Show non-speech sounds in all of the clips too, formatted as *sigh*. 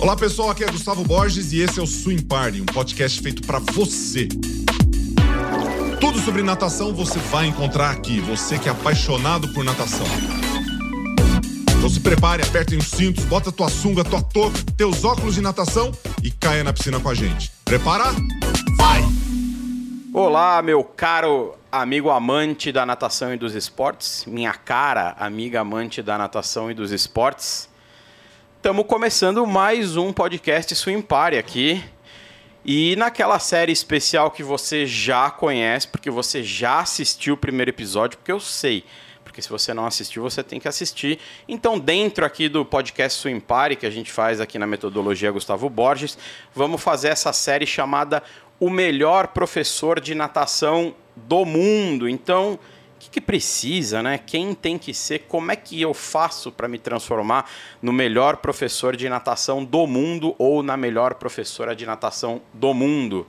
Olá pessoal, aqui é Gustavo Borges e esse é o Swim Party, um podcast feito para você. Tudo sobre natação você vai encontrar aqui, você que é apaixonado por natação. Então se prepare, apertem os cintos, bota tua sunga, tua touca, teus óculos de natação e caia na piscina com a gente. Prepara? Vai! Olá, meu caro amigo amante da natação e dos esportes, minha cara amiga amante da natação e dos esportes. Estamos começando mais um podcast Swim aqui. E naquela série especial que você já conhece, porque você já assistiu o primeiro episódio, porque eu sei. Porque se você não assistiu, você tem que assistir. Então, dentro aqui do podcast Swim que a gente faz aqui na metodologia Gustavo Borges, vamos fazer essa série chamada O Melhor Professor de Natação do Mundo. Então, que, que precisa, né? Quem tem que ser? Como é que eu faço para me transformar no melhor professor de natação do mundo ou na melhor professora de natação do mundo?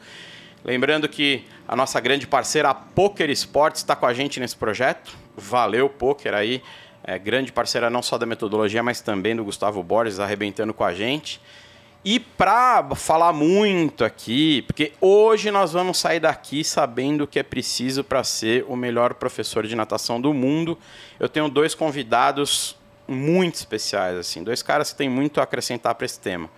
Lembrando que a nossa grande parceira, a Poker Sports, está com a gente nesse projeto. Valeu, Poker aí. É, grande parceira não só da metodologia, mas também do Gustavo Borges, arrebentando com a gente. E para falar muito aqui, porque hoje nós vamos sair daqui sabendo o que é preciso para ser o melhor professor de natação do mundo, eu tenho dois convidados muito especiais, assim, dois caras que têm muito a acrescentar para esse tema.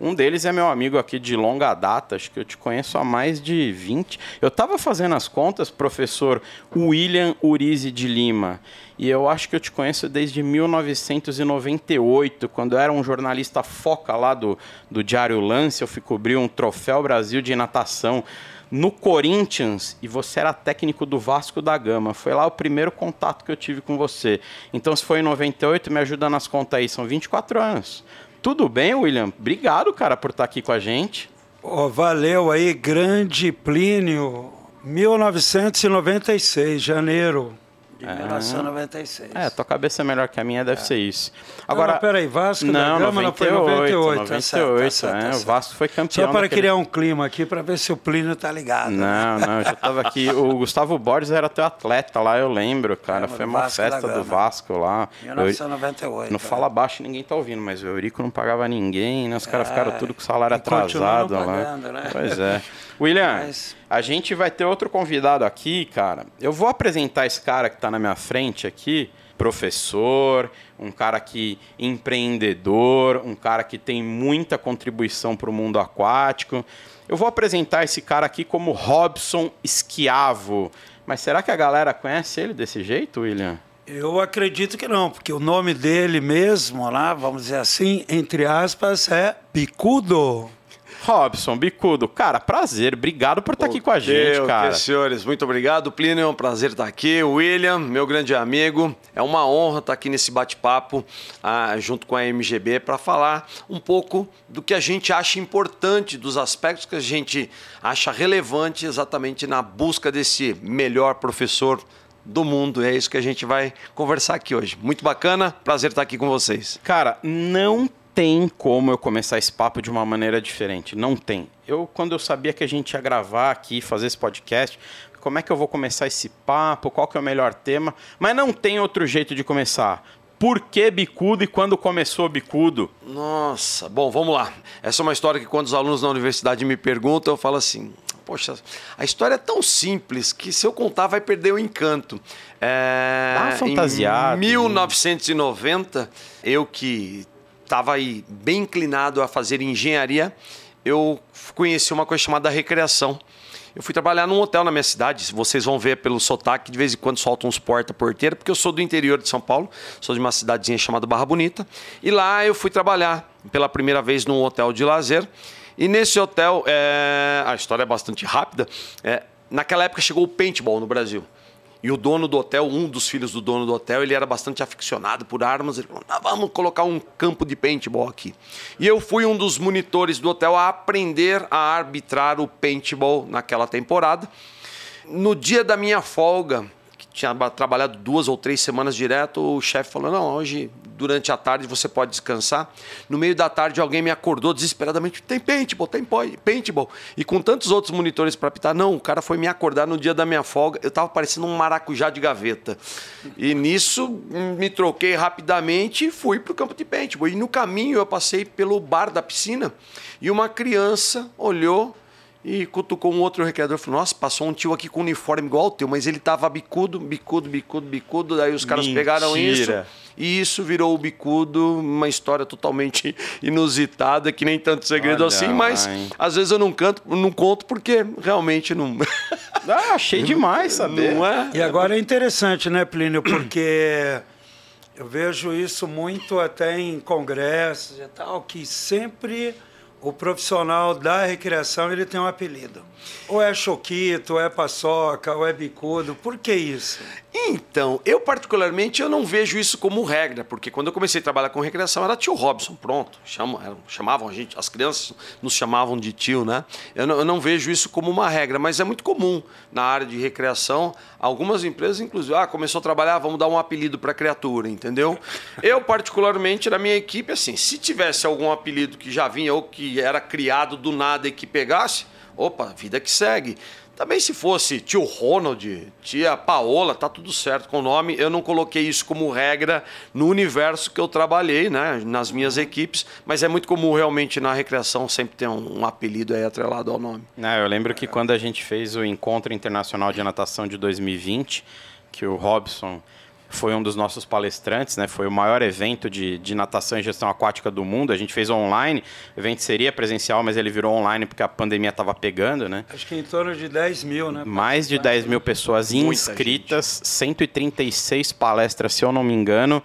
Um deles é meu amigo aqui de longa data, acho que eu te conheço há mais de 20. Eu estava fazendo as contas, professor William Urize de Lima. E eu acho que eu te conheço desde 1998, quando eu era um jornalista foca lá do, do Diário Lance. Eu fui cobrir um Troféu Brasil de natação no Corinthians e você era técnico do Vasco da Gama. Foi lá o primeiro contato que eu tive com você. Então, se foi em 98, me ajuda nas contas aí, são 24 anos. Tudo bem, William? Obrigado, cara, por estar aqui com a gente. Oh, valeu aí, grande Plínio, 1996, janeiro de É. 1996. É, tua cabeça é melhor que a minha, deve ser isso. Agora, não, peraí, Vasco não, da Gama não foi 98. 98, tá certo, tá certo, tá é, o certo. Vasco foi campeão. Só para criar um clima aqui, para ver se o Plínio tá ligado. Não, não, eu já tava aqui. O *laughs* Gustavo Borges era teu atleta lá, eu lembro, cara. Lembro Foi uma Vasco festa do. Vasco lá. Eu- 1998. Não fala baixo, ninguém tá ouvindo, mas o Eurico não pagava ninguém, né? Os caras É, ficaram tudo com salário atrasado lá. pagando, né? Pois é. William, Mas- a gente vai ter outro convidado aqui, cara. Eu vou apresentar esse cara que tá na minha frente aqui. Professor, um cara que empreendedor, um cara que tem muita contribuição para o mundo aquático. Eu vou apresentar esse cara aqui como Robson Esquiavo. Mas será que a galera conhece ele desse jeito, William? Eu acredito que não, porque o nome dele mesmo, lá, vamos dizer assim, entre aspas, é Picudo. Robson, bicudo, cara, prazer. Obrigado por estar aqui com a gente, Meu, cara. que senhores, muito obrigado. Plínio, é um prazer estar aqui. William, meu grande amigo, é uma honra estar aqui nesse bate-papo ah, junto com a MGB para falar um pouco do que a gente acha importante, dos aspectos que a gente acha relevante exatamente na busca desse melhor professor do mundo. É isso que a gente vai conversar aqui hoje. Muito bacana, prazer estar aqui com vocês. Cara, não tem como eu começar esse papo de uma maneira diferente. Não tem. Eu, quando eu sabia que a gente ia gravar aqui, fazer esse podcast, como é que eu vou começar esse papo? Qual que é o melhor tema? Mas não tem outro jeito de começar. Por que bicudo e quando começou bicudo? Nossa, bom, vamos lá. Essa é uma história que quando os alunos da universidade me perguntam, eu falo assim: poxa, a história é tão simples que se eu contar vai perder o encanto. É, fantasiada. Em 1990, eu que estava aí bem inclinado a fazer engenharia, eu conheci uma coisa chamada recreação. Eu fui trabalhar num hotel na minha cidade. Vocês vão ver pelo sotaque, de vez em quando soltam uns porta-porteira, porque eu sou do interior de São Paulo, sou de uma cidadezinha chamada Barra Bonita. E lá eu fui trabalhar pela primeira vez num hotel de lazer. E nesse hotel, é, a história é bastante rápida. é, naquela época chegou o paintball no Brasil. E o dono do hotel, um dos filhos do dono do hotel, ele era bastante aficionado por armas. Ele falou: "Ah, vamos colocar um campo de paintball aqui. E eu fui um dos monitores do hotel a aprender a arbitrar o paintball naquela temporada. No dia da minha folga, tinha trabalhado duas ou três semanas direto, o chefe falou: não, hoje, durante a tarde, você pode descansar. No meio da tarde, alguém me acordou desesperadamente: tem paintball, tem paintball. E com tantos outros monitores para apitar, não, o cara foi me acordar no dia da minha folga. Eu estava parecendo um maracujá de gaveta. E nisso, me troquei rapidamente e fui para o campo de paintball. E no caminho, eu passei pelo bar da piscina e uma criança olhou e cutucou um outro recreador e falou: Nossa, passou um tio aqui com uniforme igual ao teu, mas ele tava bicudo, bicudo, bicudo, bicudo. Daí os caras Mentira. pegaram isso. E isso virou o bicudo, uma história totalmente *laughs* inusitada, que nem tanto segredo Olha, assim, mas mãe. às vezes eu não canto, não conto porque realmente não. *laughs* Ah, achei demais saber. Não é? E agora é interessante, né, Plínio? Porque eu vejo isso muito até em congressos e tal, que sempre o profissional da recreação ele tem um apelido. Ou é choquito, ou é paçoca, ou é bicudo. Por que isso? Então, eu particularmente eu não vejo isso como regra, porque quando eu comecei a trabalhar com recreação era tio Robson, pronto. Chamam, chamavam a gente, as crianças nos chamavam de tio, né? Eu não, eu não, vejo isso como uma regra, mas é muito comum na área de recreação. Algumas empresas, inclusive, ah, começou a trabalhar, vamos dar um apelido para a criatura, entendeu? Eu, particularmente, na minha equipe, assim, se tivesse algum apelido que já vinha ou que era criado do nada e que pegasse, opa, vida que segue. Também se fosse tio Ronald, tia Paola, tá tudo certo com o nome. Eu não coloquei isso como regra no universo que eu trabalhei, né, nas minhas equipes, mas é muito comum realmente na recreação sempre ter um, um apelido aí atrelado ao nome. Não, eu lembro que quando a gente fez o Encontro Internacional de Natação de 2020, que o Robson foi um dos nossos palestrantes, né? Foi o maior evento de, de natação e gestão aquática do mundo. A gente fez online, o evento seria presencial, mas ele virou online porque a pandemia estava pegando, né? Acho que em torno de 10 mil, né? Mais de 10 mil pessoas inscritas, 136 palestras, se eu não me engano,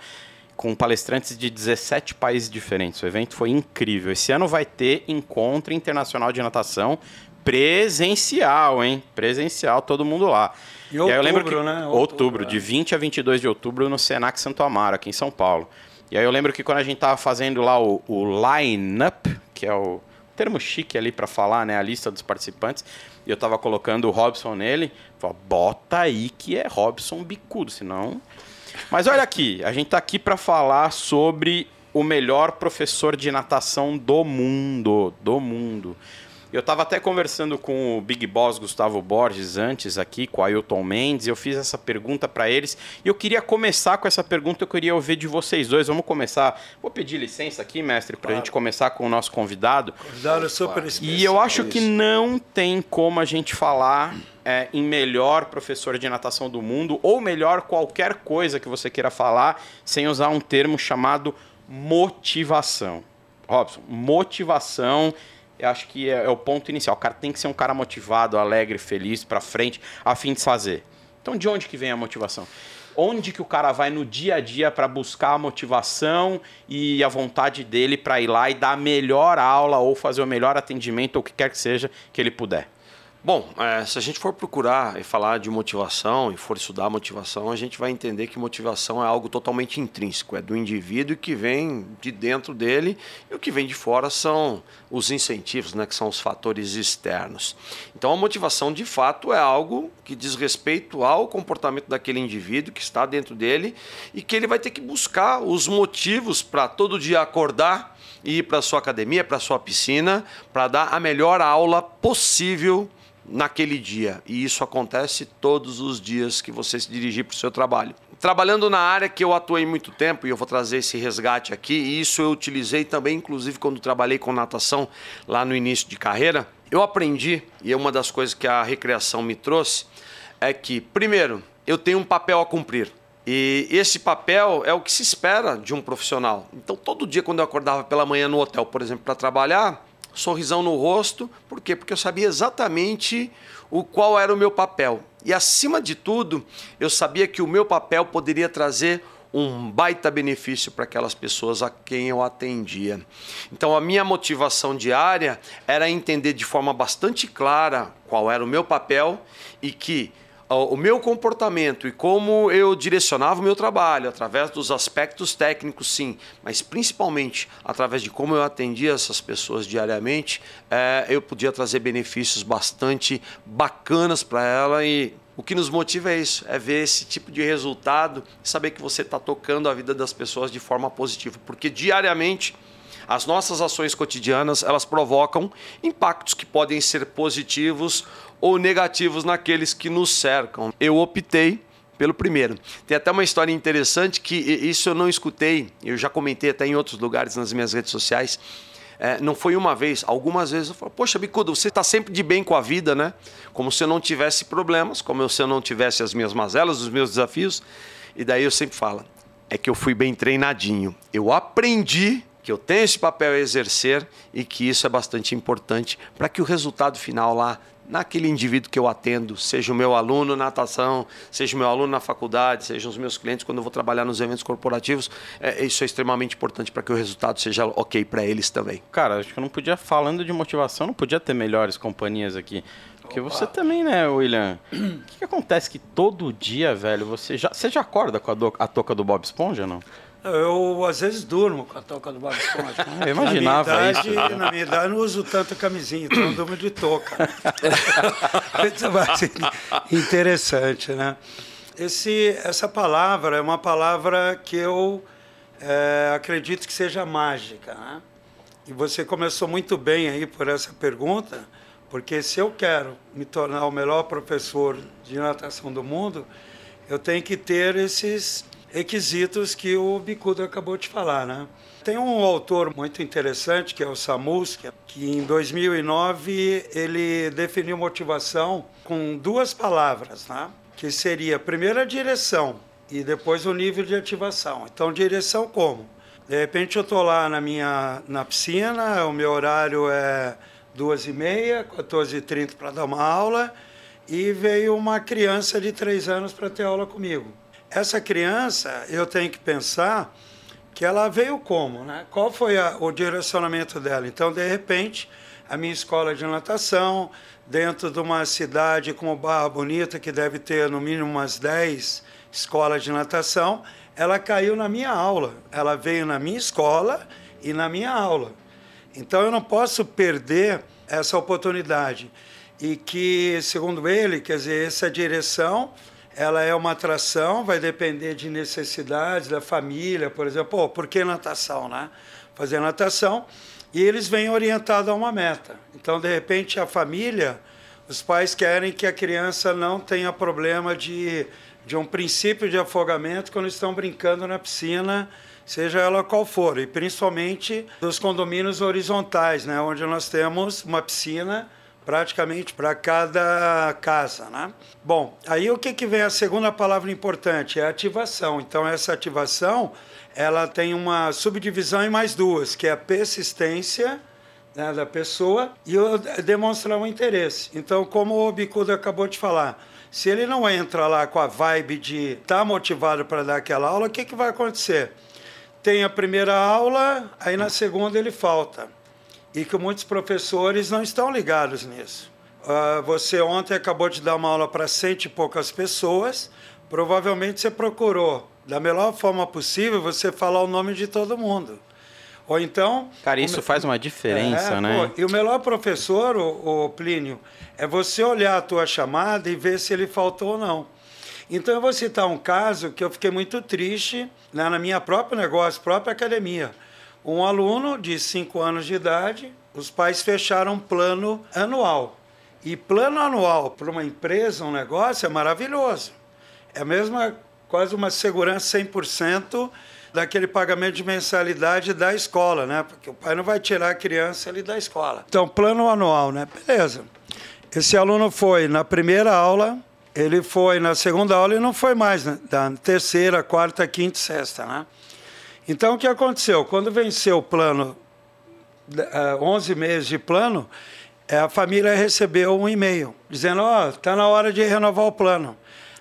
com palestrantes de 17 países diferentes. O evento foi incrível. Esse ano vai ter encontro internacional de natação presencial, hein? Presencial, todo mundo lá. Em outubro, e aí eu lembro que, né? Outubro, outubro, de 20 a 22 de outubro no Senac Santo Amaro, aqui em São Paulo. E aí eu lembro que quando a gente tava fazendo lá o, o line-up, que é o termo chique ali para falar, né, a lista dos participantes, e eu tava colocando o Robson nele, falei, bota aí que é Robson bicudo, senão... Mas olha aqui, a gente tá aqui para falar sobre o melhor professor de natação do mundo, do mundo. Eu estava até conversando com o Big Boss Gustavo Borges antes aqui, com o Ailton Mendes, e eu fiz essa pergunta para eles. E eu queria começar com essa pergunta, eu queria ouvir de vocês dois. Vamos começar. Vou pedir licença aqui, mestre, para a claro. gente começar com o nosso convidado. Convidado super especial. E eu acho que não tem como a gente falar é, em melhor professor de natação do mundo, ou melhor qualquer coisa que você queira falar, sem usar um termo chamado motivação. Robson, motivação eu acho que é, é, o ponto inicial. O cara tem que ser um cara motivado, alegre, feliz, para frente, a fim de fazer. Então, de onde que vem a motivação? Onde que o cara vai no dia a dia para buscar a motivação e a vontade dele para ir lá e dar a melhor aula ou fazer o melhor atendimento ou o que quer que seja que ele puder? Bom, é, se a gente for procurar e falar de motivação e for estudar motivação, a gente vai entender que motivação é algo totalmente intrínseco, é do indivíduo que vem de dentro dele e o que vem de fora são os incentivos, né, que são os fatores externos. Então a motivação de fato é algo que diz respeito ao comportamento daquele indivíduo que está dentro dele e que ele vai ter que buscar os motivos para todo dia acordar e ir para sua academia, para sua piscina, para dar a melhor aula possível naquele dia. E isso acontece todos os dias que você se dirigir para o seu trabalho. Trabalhando na área que eu atuei muito tempo, e eu vou trazer esse resgate aqui, e isso eu utilizei também, inclusive, quando trabalhei com natação lá no início de carreira, eu aprendi, e é uma das coisas que a recreação me trouxe, é que, primeiro, eu tenho um papel a cumprir. E esse papel é o que se espera de um profissional. Então, todo dia, quando eu acordava pela manhã no hotel, por exemplo, para trabalhar, sorrisão no rosto. Por quê? Porque eu sabia exatamente o qual era o meu papel. E acima de tudo, eu sabia que o meu papel poderia trazer um baita benefício para aquelas pessoas a quem eu atendia. Então a minha motivação diária era entender de forma bastante clara qual era o meu papel e que o meu comportamento e como eu direcionava o meu trabalho, através dos aspectos técnicos, sim, mas principalmente através de como eu atendia essas pessoas diariamente, é, eu podia trazer benefícios bastante bacanas para ela e O que nos motiva é isso, é ver esse tipo de resultado e saber que você está tocando a vida das pessoas de forma positiva, porque diariamente as nossas ações cotidianas elas provocam impactos que podem ser positivos ou negativos naqueles que nos cercam. Eu optei pelo primeiro. Tem até uma história interessante que isso eu não escutei, eu já comentei até em outros lugares nas minhas redes sociais. É, não foi uma vez, algumas vezes eu falo, poxa, Bicudo, você está sempre de bem com a vida, né? Como se eu não tivesse problemas, como se eu não tivesse as minhas mazelas, os meus desafios. E daí eu sempre falo, é que eu fui bem treinadinho. Eu aprendi que eu tenho esse papel a exercer e que isso é bastante importante para que o resultado final lá naquele indivíduo que eu atendo, seja o meu aluno na natação, seja o meu aluno na faculdade, seja os meus clientes quando eu vou trabalhar nos eventos corporativos, é, isso é extremamente importante para que o resultado seja ok para eles também. Cara, acho que eu não podia, falando de motivação, não podia ter melhores companhias aqui. Porque Opa. você também, né, William? O que, que, acontece que todo dia, velho, você já, você já acorda com a, do, a toca do Bob Esponja, não? Eu, às vezes, durmo com a toca do Bob Esponja. *laughs* Eu imaginava na idade, isso. Na minha idade, não uso tanta camisinha, então eu durmo de touca. *laughs* Interessante, né? Esse, essa palavra é uma palavra que eu é, acredito que seja mágica, né? E você começou muito bem aí por essa pergunta, porque se eu quero me tornar o melhor professor de natação do mundo, eu tenho que ter esses requisitos que o Bicudo acabou de falar, né? Tem um autor muito interessante, que é o Samuska, que em 2009 ele definiu motivação com duas palavras, né? que seria primeiro a direção e depois o nível de ativação. Então, direção como? De repente eu estou lá na minha na piscina, o meu horário é duas e meia, 14 e 30 para dar uma aula, e veio uma criança de três anos para ter aula comigo. Essa criança, eu tenho que pensar que ela veio como, né? Qual foi a, o direcionamento dela? Então, de repente, a minha escola de natação, dentro de uma cidade como Barra Bonita, que deve ter no mínimo umas 10 escolas de natação, ela caiu na minha aula. Ela veio na minha escola e na minha aula. Então, eu não posso perder essa oportunidade. E que, segundo ele, quer dizer, essa direção ela é uma atração, vai depender de necessidades da família, por exemplo, pô, por que natação, né? Fazer natação e eles vêm orientados a uma meta. Então, de repente, a família, os pais querem que a criança não tenha problema de, de um princípio de afogamento quando estão brincando na piscina, seja ela qual for, e principalmente dos condomínios horizontais, né, onde nós temos uma piscina praticamente para cada casa, né? Bom, aí o que, que vem a segunda palavra importante? É ativação. Então, essa ativação, ela tem uma subdivisão em mais duas, que é a persistência né, da pessoa e o demonstrar um interesse. Então, como o Bicudo acabou de falar, se ele não entra lá com a vibe de estar tá motivado para dar aquela aula, o que, que vai acontecer? Tem a primeira aula, aí na segunda ele falta e que muitos professores não estão ligados nisso. Uh, você ontem acabou de dar uma aula para cento e poucas pessoas, provavelmente você procurou, da melhor forma possível, você falar o nome de todo mundo. Ou então. Cara, isso o... faz uma diferença, é, né? Pô, e o melhor professor, o, o Plínio, é você olhar a tua chamada e ver se ele faltou ou não. Então eu vou citar um caso que eu fiquei muito triste né, na minha própria negócio, própria academia. Um aluno de 5 anos de idade, os pais fecharam um plano anual. E plano anual para uma empresa, um negócio, é maravilhoso. É a mesma, quase uma segurança 100% daquele pagamento de mensalidade da escola, né? Porque o pai não vai tirar a criança ali da escola. Então, plano anual, né? Beleza. Esse aluno foi na primeira aula, ele foi na segunda aula e não foi mais, né? Da terceira, quarta, quinta e sexta, né? Então, o que aconteceu? Quando venceu o plano, 11 eh, meses de plano, eh, a família recebeu um e-mail dizendo: Ó, oh, está na hora de renovar o plano.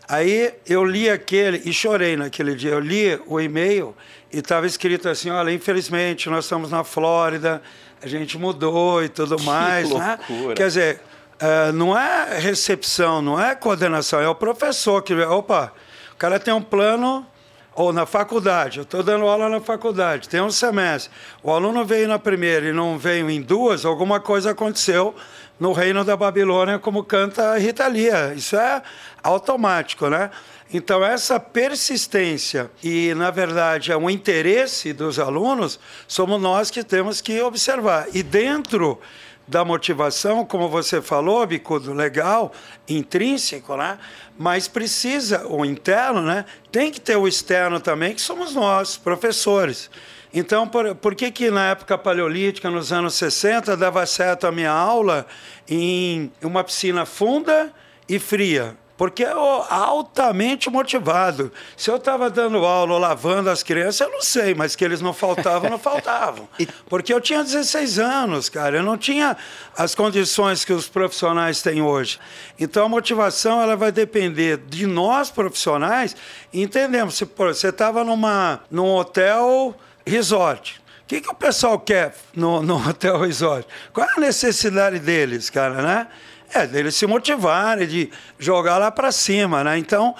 Aí eu li aquele e chorei naquele dia. Eu li o e-mail e estava escrito assim: olha, infelizmente nós estamos na Flórida, a gente mudou e tudo *laughs* mais. Que né? Quer dizer, uh, não é recepção, não é coordenação, é o professor que. Opa, o cara tem um plano ou na faculdade, eu estou dando aula na faculdade, tem um semestre, o aluno veio na primeira e não veio em duas, alguma coisa aconteceu no reino da Babilônia, como canta a Rita Lia. Isso é automático, né? Então, essa persistência e, na verdade, é um interesse dos alunos, somos nós que temos que observar. E dentro da motivação, como você falou, Bicudo, legal, intrínseco, né? Mas precisa, o interno, né? Tem que ter o externo também, que somos nós, professores. Então, por, por que que na época paleolítica, nos anos 60, dava certo a minha aula em uma piscina funda e fria? Porque é altamente motivado. Se eu estava dando aula, lavando as crianças, eu não sei, mas que eles não faltavam, não *laughs* faltavam. Porque eu tinha 16 anos, cara, eu não tinha as condições que os profissionais têm hoje. Então a motivação ela vai depender de nós profissionais. Entendemos, se você estava num hotel resort, o que, que o pessoal quer no, *laughs* no hotel resort? Qual é a necessidade deles, cara, né? É, deles se motivarem, de jogar lá para cima, né? Então,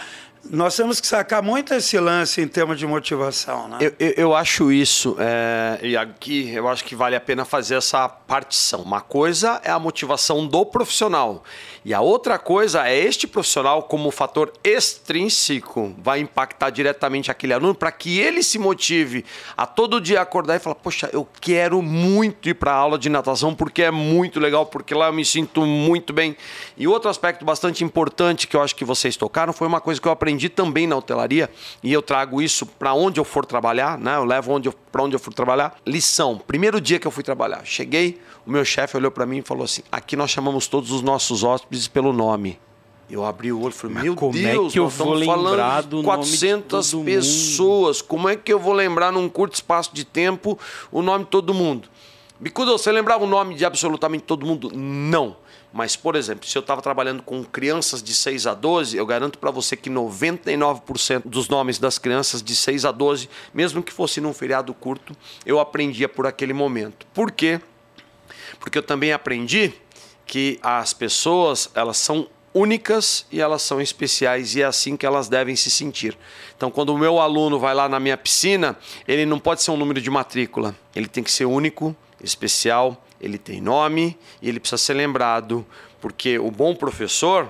nós temos que sacar muito esse lance em termos de motivação, né? Eu, eu, eu acho isso, é, e aqui eu acho que vale a pena fazer essa partição. Uma coisa é a motivação do profissional e a outra coisa é este profissional, como fator extrínseco, vai impactar diretamente aquele aluno para que ele se motive a todo dia acordar e falar: Poxa, eu quero muito ir para a aula de natação porque é muito legal, porque lá eu me sinto muito bem. E outro aspecto bastante importante que eu acho que vocês tocaram foi uma coisa que eu aprendi também na hotelaria e eu trago isso para onde eu for trabalhar, né? Eu levo onde para onde eu for trabalhar. Lição: primeiro dia que eu fui trabalhar, cheguei, o meu chefe olhou para mim e falou assim: Aqui nós chamamos todos os nossos hóspedes hóspedes pelo nome. Eu abri o olho e falei, Mas meu como Deus, é que eu vou lembrar do 400 nome de pessoas. Mundo? Como é que eu vou lembrar num curto espaço de tempo o nome de todo mundo? Bicudo, você lembrava o nome de absolutamente todo mundo? Não. Mas, por exemplo, se eu estava trabalhando com crianças de 6 a 12, eu garanto para você que 99% dos nomes das crianças de 6 a 12, mesmo que fosse num feriado curto, eu aprendia por aquele momento. Por quê? Porque eu também aprendi que as pessoas elas são únicas e elas são especiais e é assim que elas devem se sentir. Então, quando o meu aluno vai lá na minha piscina, ele não pode ser um número de matrícula, ele tem que ser único, especial, ele tem nome e ele precisa ser lembrado, porque o bom professor,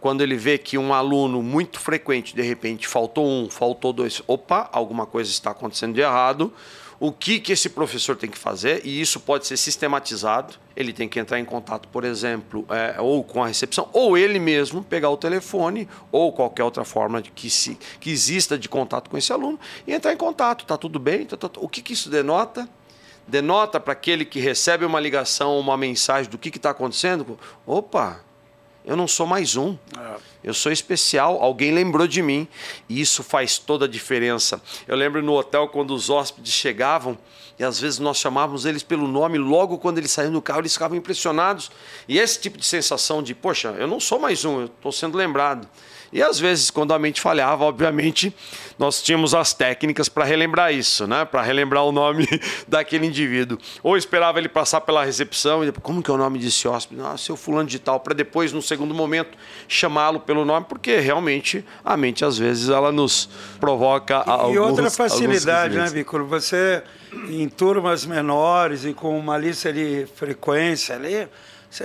quando ele vê que um aluno muito frequente, de repente, faltou um, faltou dois, opa, alguma coisa está acontecendo de errado, o que, que esse professor tem que fazer, e isso pode ser sistematizado. Ele tem que entrar em contato, por exemplo, é, ou com a recepção, ou ele mesmo pegar o telefone, ou qualquer outra forma que, se, que exista de contato com esse aluno, e entrar em contato. Está tudo bem? Tá, tá, tá. o que, que isso denota? Denota para aquele que recebe uma ligação, uma mensagem do que está acontecendo. Opa, eu não sou mais um. É. Eu sou especial, alguém lembrou de mim. E isso faz toda a diferença. Eu lembro no hotel quando os hóspedes chegavam, e às vezes nós chamávamos eles pelo nome, logo quando eles saíam do carro, eles ficavam impressionados. E esse tipo de sensação de, poxa, eu não sou mais um, eu estou sendo lembrado. E às vezes, quando a mente falhava, obviamente, nós tínhamos as técnicas para relembrar isso, né? Para relembrar o nome *laughs* daquele indivíduo. Ou esperava ele passar pela recepção e depois, como que é o nome desse hóspede? Ah, seu fulano de tal, para depois, no segundo momento, chamá-lo pelo nome, porque realmente a mente, às vezes, ela nos provoca e alguns, E outra facilidade, né, Bico? Você, em turmas menores e com uma lista de frequência ali, você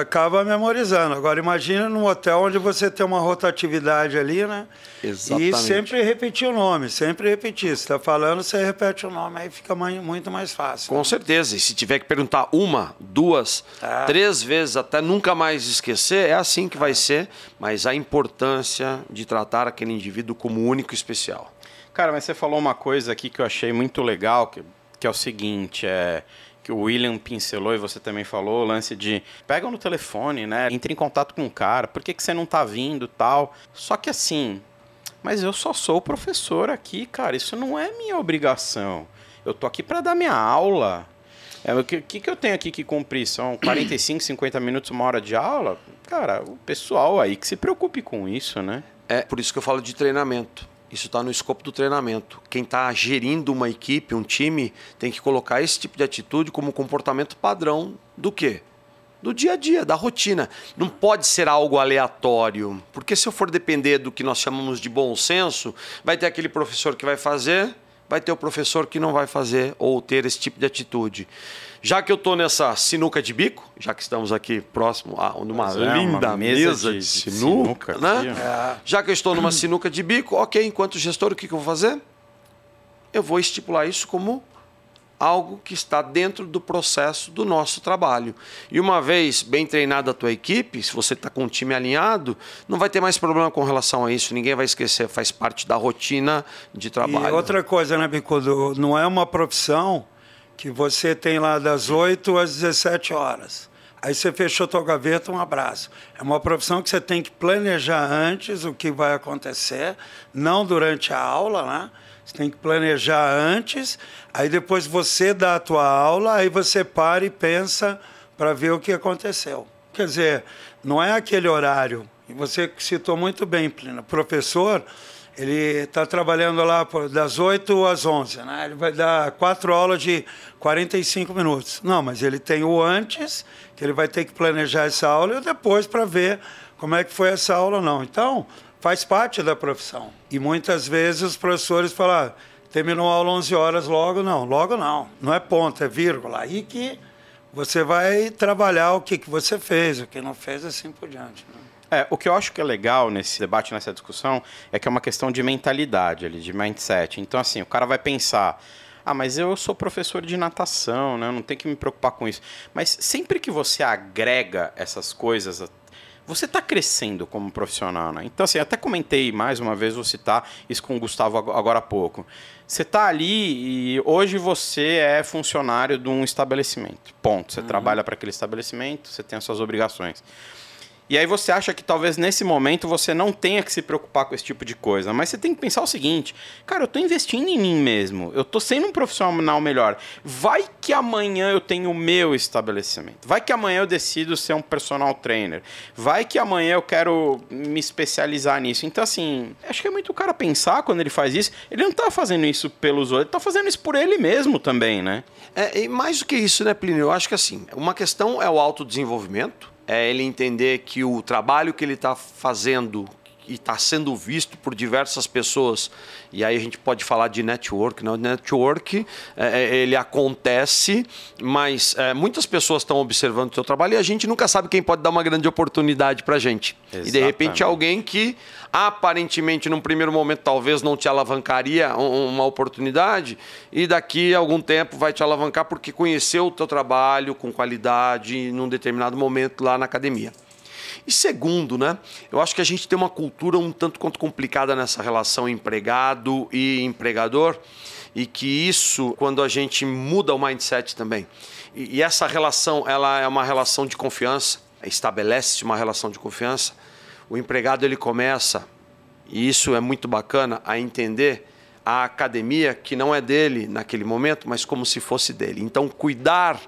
acaba memorizando. Agora, imagina num hotel onde você tem uma rotatividade ali, né? Exatamente. E sempre repetir o nome, sempre repetir. Se está falando, você repete o nome, aí fica mais, muito mais fácil. Com certeza. E se tiver que perguntar uma, duas, é. três vezes, até nunca mais esquecer, é assim que vai ser. Mas a importância de tratar aquele indivíduo como único e especial. Cara, mas você falou uma coisa aqui que eu achei muito legal, que, que é o seguinte, é que o William pincelou e você também falou, o lance de pega no telefone, né? Entre em contato com o cara, por que, que você não tá vindo tal. Só que assim, mas eu só sou professor aqui, cara, isso não é minha obrigação. Eu tô aqui para dar minha aula. É, o que, que, que eu tenho aqui que cumprir? São *clears throat* 45, 50 minutos, uma hora de aula? Cara, o pessoal aí que se preocupe com isso, né? É por isso que eu falo de treinamento. Isso está no escopo do treinamento. Quem está gerindo uma equipe, um time, tem que colocar esse tipo de atitude como comportamento padrão do quê? do dia a dia, da rotina. Não pode ser algo aleatório, porque se eu for depender do que nós chamamos de bom senso, vai ter aquele professor que vai fazer, vai ter o professor que não vai fazer ou ter esse tipo de atitude. Já que eu estou nessa sinuca de bico, já que estamos aqui próximo a uma é, linda uma mesa, mesa, de, de sinuca, sinuca né? É. Já que eu estou numa sinuca de bico, ok, enquanto gestor, o que, que eu vou fazer? Eu vou estipular isso como algo que está dentro do processo do nosso trabalho. E uma vez bem treinada a tua equipe, se você está com um time alinhado, não vai ter mais problema com relação a isso. Ninguém vai esquecer, faz parte da rotina de trabalho. E outra coisa, né, Bicudo? Não é uma profissão que você tem lá das 8 às 17 horas. Aí você fechou tua gaveta, um abraço. É uma profissão que você tem que planejar antes o que vai acontecer, não durante a aula, né? Você tem que planejar antes, aí depois você dá a tua aula, aí você para e pensa para ver o que aconteceu. Quer dizer, não é aquele horário. E você citou muito bem, Plina. Professor, ele está trabalhando lá das 8 às 11, né? Ele vai dar quatro aulas de 45 minutos. Não, mas ele tem o antes, que ele vai ter que planejar essa aula, e o depois para ver como é que foi essa aula ou não. Então, faz parte da profissão. E muitas vezes os professores falam, ah, terminou a aula 11 horas logo, não, logo não, não é ponto, é vírgula. Aí que você vai trabalhar o que, que você fez, o que não fez, assim por diante. Né? É, o que eu acho que é legal nesse debate, nessa discussão, é que é uma questão de mentalidade ali, de mindset. Então, assim, o cara vai pensar, ah, mas eu sou professor de natação, né? Eu não tenho que me preocupar com isso. Mas sempre que você agrega essas coisas você está crescendo como profissional, né? Então, assim, até comentei mais uma vez, vou citar isso com o Gustavo agora há pouco. Você está ali e hoje você é funcionário de um estabelecimento. Ponto. Você uhum. trabalha para aquele estabelecimento, você tem as suas obrigações. E aí você acha que talvez nesse momento você não tenha que se preocupar com esse tipo de coisa. Mas você tem que pensar o seguinte, cara, eu estou investindo em mim mesmo. Eu estou sendo um profissional melhor. Vai que amanhã eu tenho o meu estabelecimento. Vai que amanhã eu decido ser um personal trainer. Vai que amanhã eu quero me especializar nisso. Então, assim, acho que é muito o cara pensar quando ele faz isso. Ele não está fazendo isso pelos outros, ele está fazendo isso por ele mesmo também, né? É, e mais do que isso, né, Plínio? Eu acho que assim, uma questão é o autodesenvolvimento é ele entender que o trabalho que ele está fazendo e está sendo visto por diversas pessoas. E aí a gente pode falar de network. Né? Network é, é, ele acontece, mas é, muitas pessoas estão observando o seu trabalho e a gente nunca sabe quem pode dar uma grande oportunidade para a gente. Exatamente. E de repente alguém que aparentemente num primeiro momento talvez não te alavancaria uma oportunidade e daqui a algum tempo vai te alavancar porque conheceu o teu trabalho com qualidade num determinado momento lá na academia. E segundo, né, eu acho que a gente tem uma cultura um tanto quanto complicada nessa relação empregado e empregador, e que isso, quando a gente muda o mindset também, e, e essa relação ela é uma relação de confiança, estabelece uma relação de confiança, o empregado ele começa, e isso é muito bacana, a entender a academia que não é dele naquele momento, mas como se fosse dele. Então, cuidar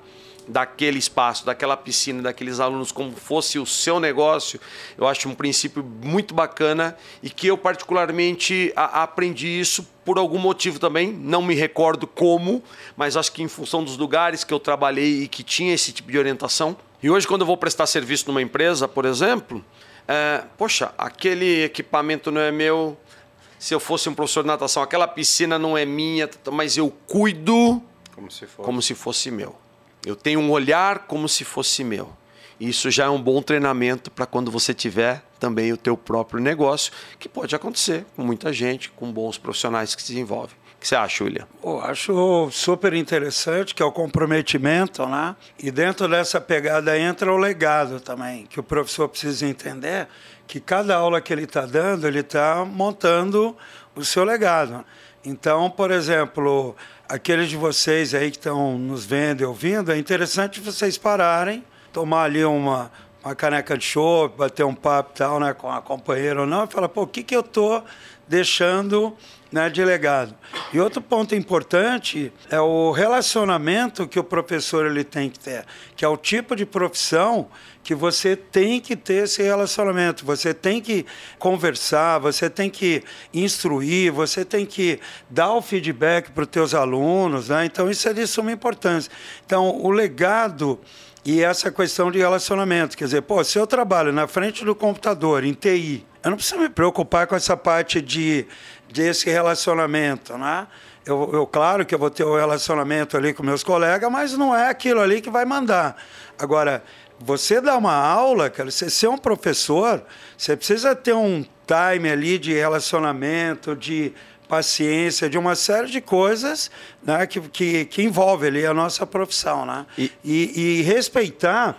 daquele espaço, daquela piscina, daqueles alunos como fosse o seu negócio, eu acho um princípio muito bacana e que eu particularmente a, aprendi isso por algum motivo também, não me recordo como, mas acho que em função dos lugares que eu trabalhei e que tinha esse tipo de orientação. E hoje quando eu vou prestar serviço numa empresa, por exemplo, é, poxa, aquele equipamento não é meu, se eu fosse um professor de natação, aquela piscina não é minha, mas eu cuido como se fosse, como se fosse meu. Eu tenho um olhar como se fosse meu. Isso já é um bom treinamento para quando você tiver também o teu próprio negócio, que pode acontecer com muita gente, com bons profissionais que se desenvolvem. O que você acha, William? Oh, acho super interessante, que é o comprometimento, né? E dentro dessa pegada entra o legado também, que o professor precisa entender que cada aula que ele está dando, ele está montando o seu legado. Então, por exemplo, aqueles de vocês aí que estão nos vendo e ouvindo, é interessante vocês pararem, tomar ali uma, uma caneca de chopp, bater um papo tal, né, com a companheira ou não, e falar, pô, o que, que eu estou deixando né, de legado. E outro ponto importante é o relacionamento que o professor ele tem que ter, que é o tipo de profissão que você tem que ter esse relacionamento, você tem que conversar, você tem que instruir, você tem que dar o feedback para os teus alunos, né? Então isso é de suma importância. Então o legado e essa questão de relacionamento, quer dizer, pô, se eu trabalho na frente do computador em TI, eu não preciso me preocupar com essa parte de desse relacionamento, né? Eu, eu, claro que eu vou ter o um relacionamento ali com meus colegas, mas não é aquilo ali que vai mandar. Agora, você dá uma aula, cara, você ser um professor, você precisa ter um time ali de relacionamento, de paciência, de uma série de coisas né, que, que, que envolve ali a nossa profissão, né? E, e, e respeitar,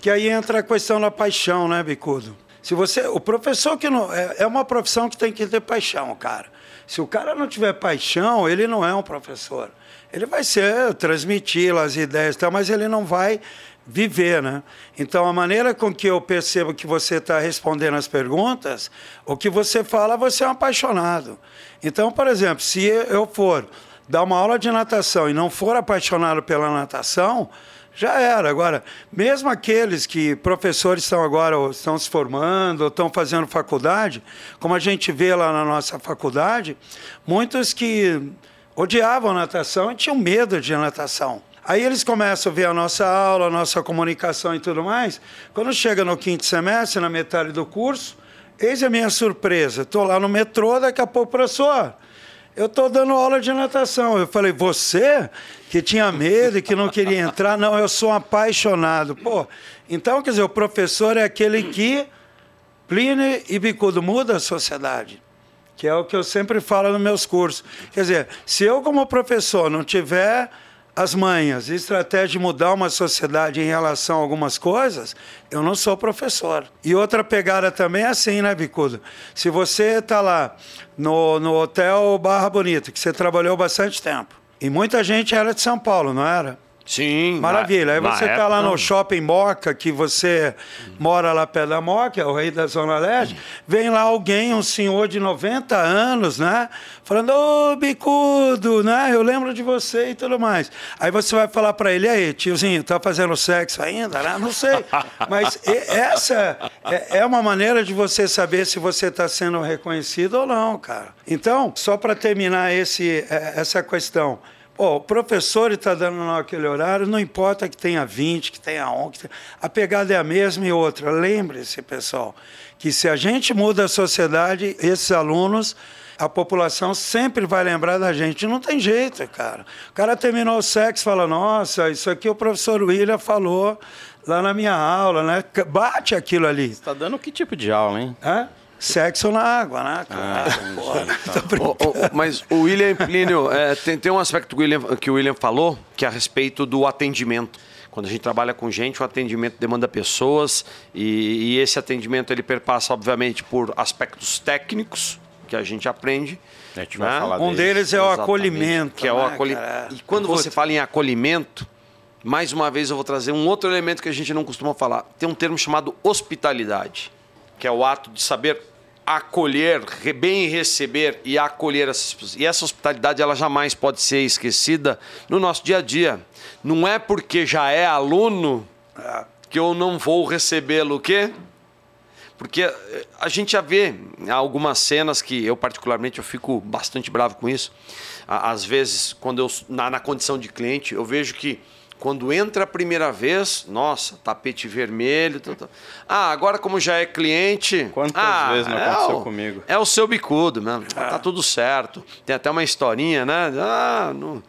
que aí entra a questão da paixão, né, Bicudo? Se você, o professor que não é, é uma profissão que tem que ter paixão, cara. Se o cara não tiver paixão, ele não é um professor. Ele vai ser transmitir as ideias, tá, mas ele não vai viver, né? Então a maneira com que eu percebo que você está respondendo as perguntas, o que você fala, você é um apaixonado. Então, por exemplo, se eu for dar uma aula de natação e não for apaixonado pela natação, já era. Agora, mesmo aqueles que professores estão agora estão se formando, ou estão fazendo faculdade, como a gente vê lá na nossa faculdade, muitos que odiavam natação e tinham medo de natação. Aí eles começam a ver a nossa aula, a nossa comunicação e tudo mais. Quando chega no quinto semestre, na metade do curso, eis a minha surpresa. Estou lá no metrô, daqui a pouco, professor, eu estou dando aula de natação. Eu falei, você que tinha medo e que não queria entrar? Não, eu sou apaixonado. Pô, então, quer dizer, o professor é aquele que Plínio e Bicudo muda a sociedade. Que é o que eu sempre falo nos meus cursos. Quer dizer, se eu, como professor, não tiver as manhas, estratégia de mudar uma sociedade em relação a algumas coisas, eu não sou professor. E outra pegada também é assim, né, Bicudo? Se você está lá no, no Hotel Barra Bonita, que você trabalhou bastante tempo, e muita gente era de São Paulo, não era? Sim. Maravilha. Aí você está lá no shopping Moca, que você mora lá perto da Moca, é o rei da Zona Leste, vem lá alguém, um senhor de 90 anos, né? Falando, ô bicudo, né? Eu lembro de você e tudo mais. Aí você vai falar para ele, aí, tiozinho, tá fazendo sexo ainda? Né? Não sei. *laughs* Mas essa é, é uma maneira de você saber se você está sendo reconhecido ou não, cara. Então, só para terminar esse, é, essa questão. Oh, o professor está dando naquele horário, não importa que tenha 20, que tenha 11, que tenha... a pegada é a mesma e outra. Lembre-se, pessoal, que se a gente muda a sociedade, esses alunos, a população sempre vai lembrar da gente. Não tem jeito, cara. O cara terminou o sexo e fala: Nossa, isso aqui o professor William falou lá na minha aula, né? Bate aquilo ali. Você está dando que tipo de aula, hein? Hã? Sexo na água, né? Ah, *laughs* o, o, mas o William Plínio, é, tem, tem um aspecto que o, William, que o William falou, que é a respeito do atendimento. Quando a gente trabalha com gente, o atendimento demanda pessoas e, e esse atendimento ele perpassa, obviamente, por aspectos técnicos que a gente aprende. A gente né? um deles é o acolhimento. Que é o né, acolhi... E quando você fala em acolhimento, mais uma vez eu vou trazer um outro elemento que a gente não costuma falar. Tem um termo chamado hospitalidade, que é o ato de saber acolher, bem receber e acolher essas pessoas. E essa hospitalidade ela jamais pode ser esquecida no nosso dia a dia. Não é porque já é aluno que eu não vou recebê-lo o quê? Porque eh, a gente já vê algumas cenas que eu particularmente eu fico bastante bravo com isso. Às vezes, quando eu na, na condição de cliente, eu vejo que quando entra a primeira vez, nossa, tapete vermelho. Tá, tá. Ah, agora como já é cliente. Quantas ah, vezes não é aconteceu o, comigo? É o seu bicudo mesmo. Tá, tá tudo certo. Tem até uma historinha, né? Ah, não.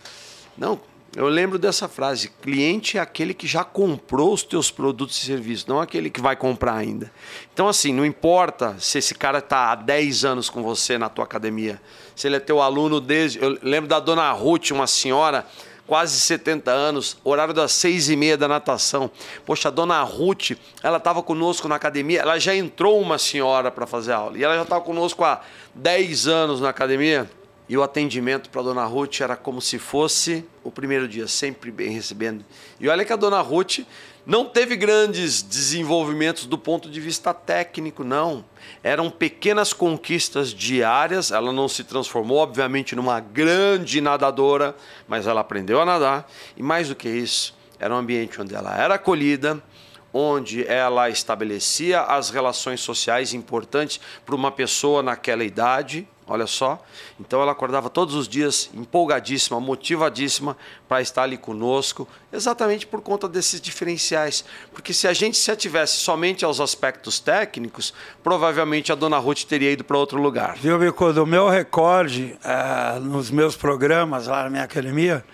Não, eu lembro dessa frase: cliente é aquele que já comprou os teus produtos e serviços, não aquele que vai comprar ainda. Então, assim, não importa se esse cara está há 10 anos com você na tua academia, se ele é teu aluno desde. Eu lembro da dona Ruth, uma senhora quase 70 anos, horário das seis e meia da natação. Poxa, a dona Ruth, ela estava conosco na academia, ela já entrou uma senhora para fazer aula, e ela já estava conosco há 10 anos na academia, E o atendimento para a dona Ruth era como se fosse o primeiro dia, sempre bem recebendo. E olha que a dona Ruth não teve grandes desenvolvimentos do ponto de vista técnico, não. Eram pequenas conquistas diárias. Ela não se transformou, obviamente, numa grande nadadora, mas ela aprendeu a nadar. E mais do que isso, era um ambiente onde ela era acolhida, onde ela estabelecia as relações sociais importantes para uma pessoa naquela idade. Olha só. Então ela acordava todos os dias empolgadíssima, motivadíssima para estar ali conosco, exatamente por conta desses diferenciais. Porque se a gente se ativesse somente aos aspectos técnicos, provavelmente a dona Ruth teria ido para outro lugar. Viu, Bicudo? O meu recorde uh, nos meus programas lá na minha academia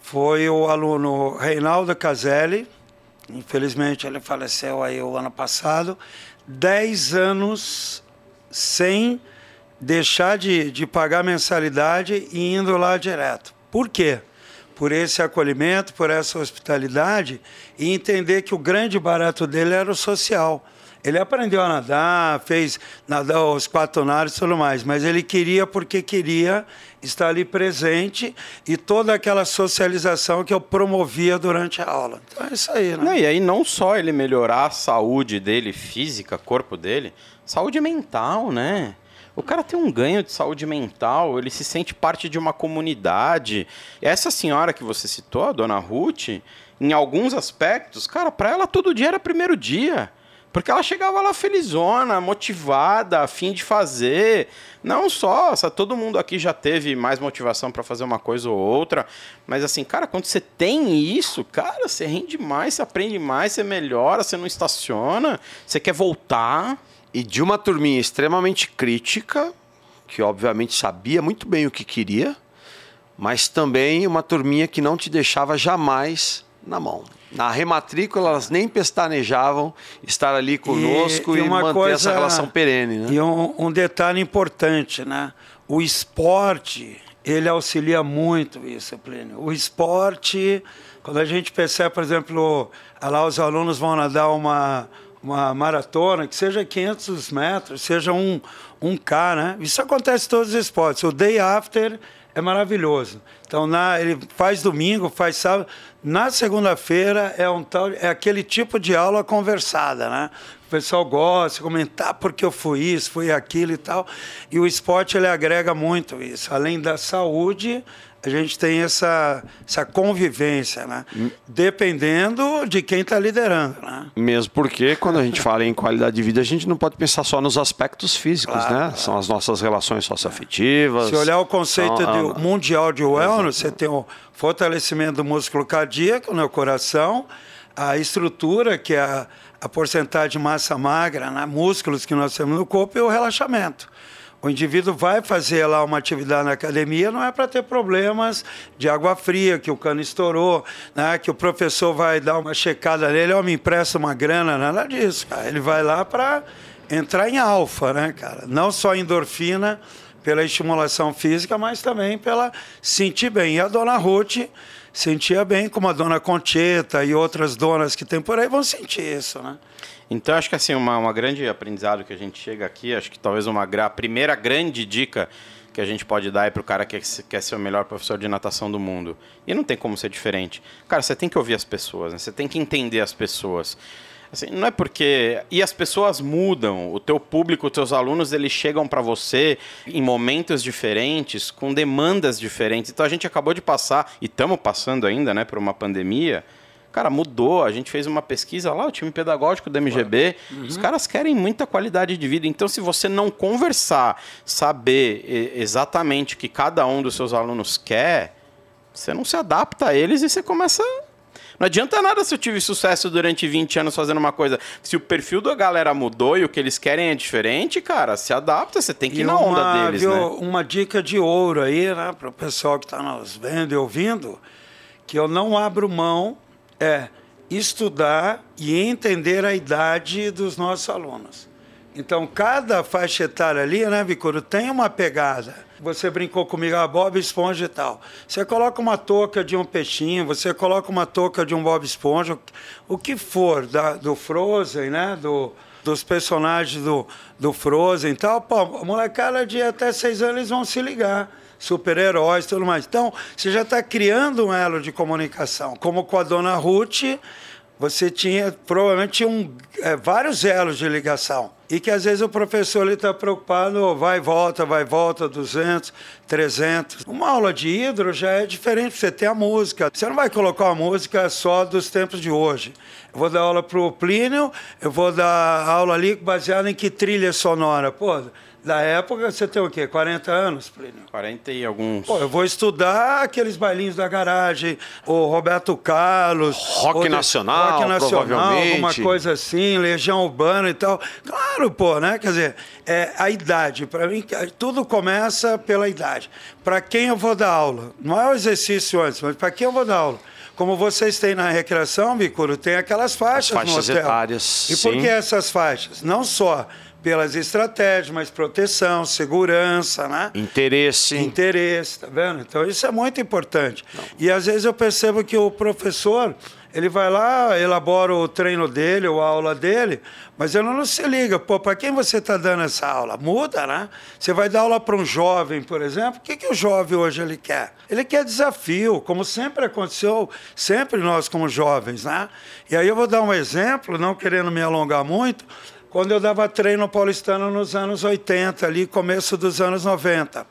foi o aluno Reinaldo Caselli. Infelizmente ele faleceu aí o ano passado. Dez anos sem deixar de, de pagar mensalidade e indo lá direto. Por quê? Por esse acolhimento, por essa hospitalidade e entender que o grande barato dele era o social. Ele aprendeu a nadar, fez nadar os quaternários e tudo mais, mas ele queria porque queria estar ali presente e toda aquela socialização que eu promovia durante a aula. Então é isso aí, né? Não, e aí não só ele melhorar a saúde dele física, corpo dele, saúde mental, né? O cara tem um ganho de saúde mental, ele se sente parte de uma comunidade. Essa senhora que você citou, a dona Ruth, em alguns aspectos, cara, para ela todo dia era primeiro dia. Porque ela chegava lá felizona, motivada, a fim de fazer. Não só, todo mundo aqui já teve mais motivação para fazer uma coisa ou outra. Mas assim, cara, quando você tem isso, cara, você rende mais, você aprende mais, você melhora, você não estaciona, você quer voltar. E de uma turminha extremamente crítica, que obviamente sabia muito bem o que queria, mas também uma turminha que não te deixava jamais na mão. Na rematrícula, elas nem pestanejavam estar ali conosco e, e, e manter coisa, essa relação perene. Né? E um, um, detalhe importante, né? O esporte, ele auxilia muito isso, Plínio. O esporte, quando a gente percebe, por exemplo, lá os alunos vão nadar uma uma maratona, que seja 500 metros, seja um, um K, né? Isso acontece em todos os esportes. O day after é maravilhoso. Então, na, ele faz domingo, faz sábado. Na segunda-feira é, um é aquele tipo de aula conversada, né? O pessoal gosta comentar porque eu fui isso, fui aquilo e tal. E o esporte ele agrega muito isso. Além da saúde, a gente tem essa, essa convivência, né? Dependendo de quem está liderando, né? Mesmo porque quando a gente fala em qualidade de vida, a gente não pode pensar só nos aspectos físicos, claro, né? Claro. São as nossas relações socioafetivas. Se olhar o conceito são, de, mundial de wellness, você tem o fortalecimento do músculo cardíaco no coração, a estrutura, que é a, a porcentagem de massa magra, né? músculos que nós temos no corpo, e o relaxamento. O indivíduo vai fazer lá uma atividade na academia, não é para ter problemas de água fria, que o cano estourou, né? que o professor vai dar uma checada nele, ou me empresta uma grana, nada disso, cara. Ele vai lá para entrar em alfa, né, cara? Não só endorfina pela estimulação física, mas também pela sentir bem. E a dona Ruth sentia bem, como a dona Concheta e outras donas que tem por aí vão sentir isso, né? Então, acho que assim, uma, uma grande aprendizado que a gente chega aqui, acho que talvez uma primeira grande dica que a gente pode dar é para o cara que quer ser o melhor professor de natação do mundo. E não tem como ser diferente. Cara, você tem que ouvir as pessoas, né? você tem que entender as pessoas. Assim, não é porque e as pessoas mudam, o teu público, os teus alunos, eles chegam para você em momentos diferentes, com demandas diferentes. Então a gente acabou de passar e estamos passando ainda, né, por uma pandemia Cara, mudou. A gente fez uma pesquisa lá, o time pedagógico do MGB. Uhum. Os caras querem muita qualidade de vida. Então, se você não conversar, saber exatamente o que cada um dos seus alunos quer, você não se adapta a eles e você começa não adianta nada se eu tive sucesso durante 20 anos fazendo uma coisa. Se o perfil da galera mudou e o que eles querem é diferente, cara, se adapta, você tem que ir na uma, onda deles, viu, né? Uma dica de ouro aí, né, para o pessoal que está nos vendo e ouvindo, que eu não abro mão é estudar e entender a idade dos nossos alunos. Então, cada faixa etária ali, né, Vicoro, tem uma pegada. Você brincou comigo, a ah, Bob Esponja e tal. Você coloca uma touca de um peixinho, você coloca uma touca de um Bob Esponja, o que for da, do Frozen, né, do, dos personagens do, do Frozen e tal, pô, molecada de até seis anos eles vão se ligar. Super-heróis e tudo mais. Então, você já está criando um elo de comunicação. Como com a dona Ruth, você tinha provavelmente um, é, vários elos de ligação. E que às vezes o professor está preocupado, vai e volta, vai e volta, 200, 300. Uma aula de hidro já é diferente, você tem a música. Você não vai colocar uma música só dos tempos de hoje. Eu vou dar aula para o Plínio, eu vou dar aula ali baseada em que trilha sonora. Pô, da época, você tem o quê? 40 anos, Plínio? 40 e alguns. Pô, eu vou estudar aqueles bailinhos da garagem, o Roberto Carlos. Rock nacional, Rock nacional, alguma coisa assim, Legião Urbana e tal. Claro, pô, né? Quer dizer, é a idade. Para mim, tudo começa pela idade. Para quem eu vou dar aula? Não é o exercício antes, mas para quem eu vou dar aula? Como vocês têm na recreação, Bicuro, tem aquelas faixas, As faixas no hotel. etárias, E por sim. que essas faixas? Não só pelas estratégias, mas proteção, segurança, né? Interesse. interesse, tá vendo? Então isso é muito importante. E às vezes eu percebo que o professor, ele vai lá, elabora o treino dele, ou a aula dele, mas ele não se liga, pô, para quem você está dando essa aula? Muda, né? Você vai dar aula para um jovem, por exemplo, o que, que o jovem hoje ele quer? Ele quer desafio, como sempre aconteceu, sempre nós como jovens, né? E aí eu vou dar um exemplo, não querendo me alongar muito, quando eu dava treino paulistano nos anos 80, ali, começo dos anos 90.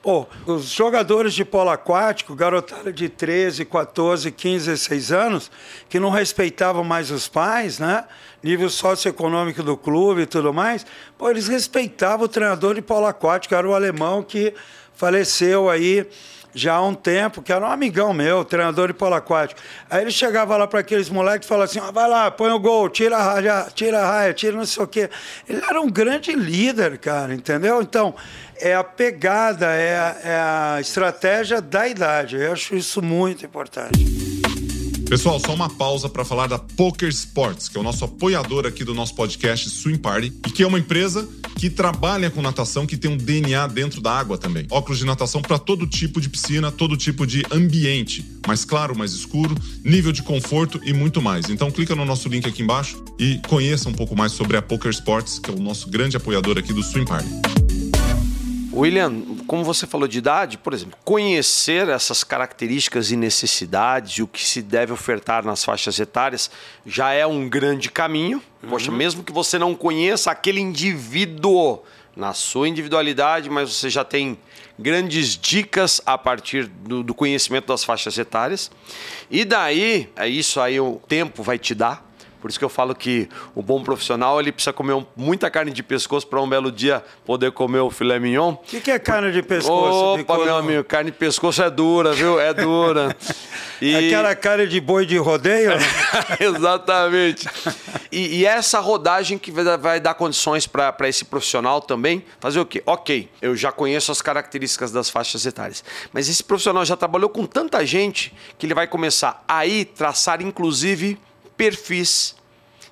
Pô, os jogadores de polo aquático, garotada de 13, 14, 15, 16 anos, que não respeitavam mais os pais, né? Nível socioeconômico do clube e tudo mais, pô, eles respeitavam o treinador de polo aquático, era o alemão que faleceu aí já há um tempo, que era um amigão meu, treinador de polo aquático. Aí ele chegava lá para aqueles moleques e falava assim: ó, vai lá, põe o gol, tira a raia, tira a raia, tira não sei o quê. Ele era um grande líder, cara, entendeu? Então, é a pegada, é a, é a estratégia da idade. Eu acho isso muito importante. Pessoal, só uma pausa para falar da Poker Sports, que é o nosso apoiador aqui do nosso podcast Swim Party, e que é uma empresa que trabalha com natação, que tem um DNA dentro da água também. Óculos de natação para todo tipo de piscina, todo tipo de ambiente, mais claro, mais escuro, nível de conforto e muito mais. Então clica no nosso link aqui embaixo e conheça um pouco mais sobre a Poker Sports, que é o nosso grande apoiador aqui do Swim Party. William, como você falou de idade, por exemplo, conhecer essas características e necessidades e o que se deve ofertar nas faixas etárias já é um grande caminho. Poxa, mesmo que você não conheça aquele indivíduo na sua individualidade, mas você já tem grandes dicas a partir do, do conhecimento das faixas etárias. E daí, é isso aí o tempo vai te dar. Por isso que eu falo que o bom profissional ele precisa comer muita carne de pescoço para um belo dia poder comer o filé mignon. O que, que é carne de pescoço? Opa, meu amigo, carne de pescoço é dura, viu? É dura. *laughs* E... Aquela carne de boi de rodeio? *laughs* Exatamente. E, e essa rodagem que vai, dar condições para esse profissional também fazer o quê? Ok, eu já conheço as características das faixas etárias, mas esse profissional já trabalhou com tanta gente que ele vai começar aí traçar, inclusive, perfis.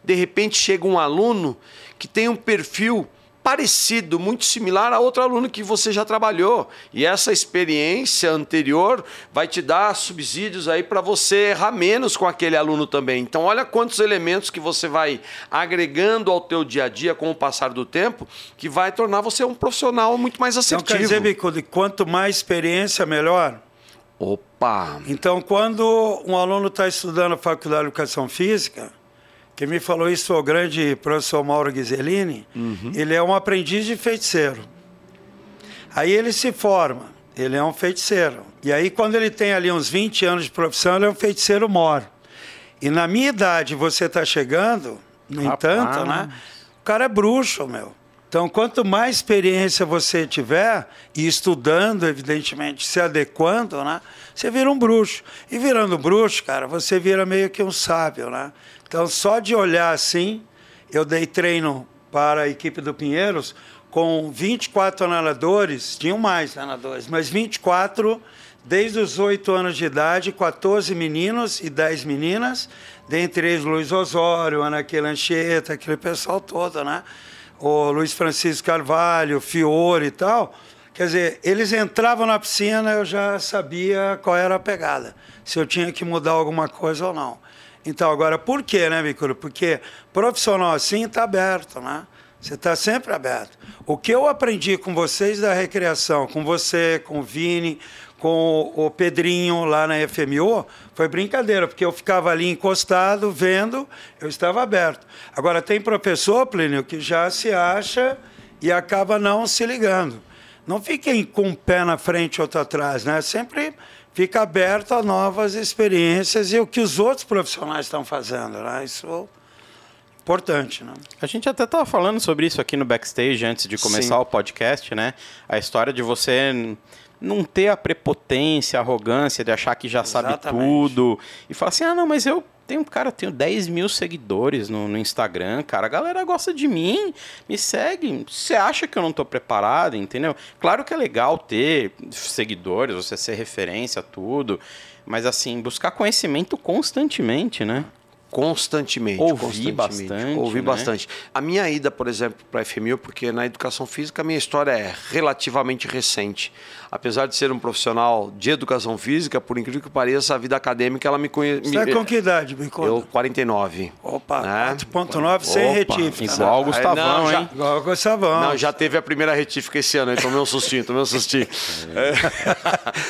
De repente chega um aluno que tem um perfil parecido, muito similar a outro aluno que você já trabalhou. E essa experiência anterior vai te dar subsídios aí para você errar menos com aquele aluno também. Então olha quantos elementos que você vai agregando ao teu dia a dia com o passar do tempo, que vai tornar você um profissional muito mais Então, assertivo. quer dizer, Bicudo, quanto mais experiência, melhor? Opa! Então, quando um aluno está estudando a Faculdade de Educação Física, quem me falou isso o grande professor Mauro Ghiselini, ele é um aprendiz de feiticeiro. Aí ele se forma, ele é um feiticeiro. E aí, quando ele tem ali uns 20 anos de profissão, ele é um feiticeiro mor. E na minha idade, você está chegando, no Rapaz. entanto, né? O cara é bruxo, meu. Então, quanto mais experiência você tiver, e estudando, evidentemente, se adequando, né? Você vira um bruxo. E virando bruxo, cara, você vira meio que um sábio, né? Então, só de olhar assim, eu dei treino para a equipe do Pinheiros com 24 nadadores, tinham mais nadadores, mas 24 desde os 8 anos de idade, 14 meninos e 10 meninas, dentre eles Luiz Osório, Ana Anchieta, aquele pessoal todo, né? O Luiz Francisco Carvalho, Fiore e tal. Quer dizer, eles entravam na piscina, eu já sabia qual era a pegada, se eu tinha que mudar alguma coisa ou não. Então, agora, por quê, né, Victor? Porque profissional assim está aberto, né? Você está sempre aberto. O que eu aprendi com vocês da recreação, com você, com o Vini, com o Pedrinho lá na FMO, foi brincadeira, porque eu ficava ali encostado, vendo, eu estava aberto. Agora, tem professor, Plínio, que já se acha e acaba não se ligando. Não fiquem com um pé na frente e outro atrás, né? Sempre fica aberto a novas experiências e o que os outros profissionais estão fazendo, né? Isso é importante, né? A gente até estava falando sobre isso aqui no backstage antes de começar Sim. o podcast, né? A história de você não ter a prepotência, a arrogância de achar que já Exatamente. sabe tudo e falar assim, ah, não, mas eu um cara, tenho 10 mil seguidores no, no, Instagram, cara. A galera gosta de mim, me segue. Você acha que eu não estou preparado, entendeu? Claro que é legal ter seguidores, você ser referência a tudo. Mas assim, buscar conhecimento constantemente, né? constantemente. Ouvi bastante. Ouvi né? bastante. A minha ida, por exemplo, para a FMU, porque na educação física a minha história é relativamente recente. Apesar de ser um profissional de educação física, por incrível que pareça, a vida acadêmica ela me conhece. Você é com que idade, me conta? Eu, 49. Opa, né? 4.9 sem retífica. Igual o Gustavão, não, já, hein? Igual o Gustavão. Não, já teve a primeira retífica esse ano, então tomei um sustinho, tomei um sustinho. É.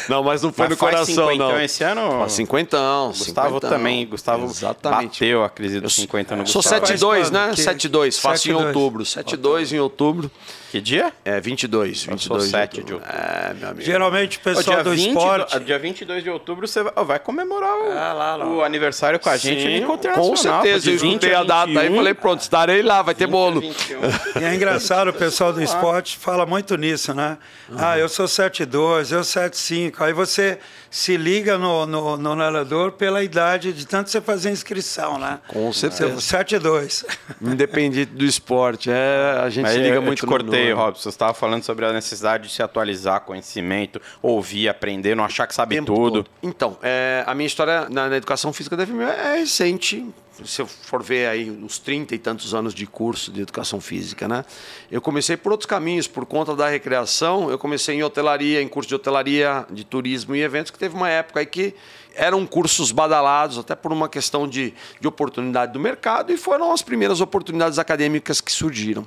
Não, mas não foi mas no coração, não. esse ano? Faz 50 anos. Gustavo também, Gustavo Exatamente. bateu a crise dos 50 no Sou 7-2, né? 7-2, faço em outubro. 7-2 em outubro. Que dia? É 22. 22 de 7 de outubro. É, meu amigo. Geralmente o pessoal do esporte... Do, dia 22 de outubro você vai, vai comemorar o, ah, lá, lá. o, aniversário com a gente Sim, Com certeza, eu escutei a data aí e falei, pronto, estarei lá, vai ter bolo. E é engraçado, o pessoal do esporte fala muito nisso, né? Uhum. Ah, eu sou 7'2", eu 7'5". Aí você se liga no, no, no nadador pela idade de tanto você fazer inscrição, né? Com certeza. 7'2". Independente do esporte, é, a gente Mas se liga eu, muito eu cortei, no... Robson. Você estava falando sobre a necessidade de se atualizar conhecimento, ouvir, aprender, não achar que sabe Tempo tudo. Todo. Então, é, a minha história na, na educação física da FME é recente, se eu for ver aí uns 30 e tantos anos de curso de educação física, né? Eu comecei por outros caminhos, por conta da recreação, eu comecei em hotelaria, em curso de hotelaria, de turismo e eventos, que teve uma época aí que eram cursos badalados, até por uma questão de, de oportunidade do mercado, e foram as primeiras oportunidades acadêmicas que surgiram.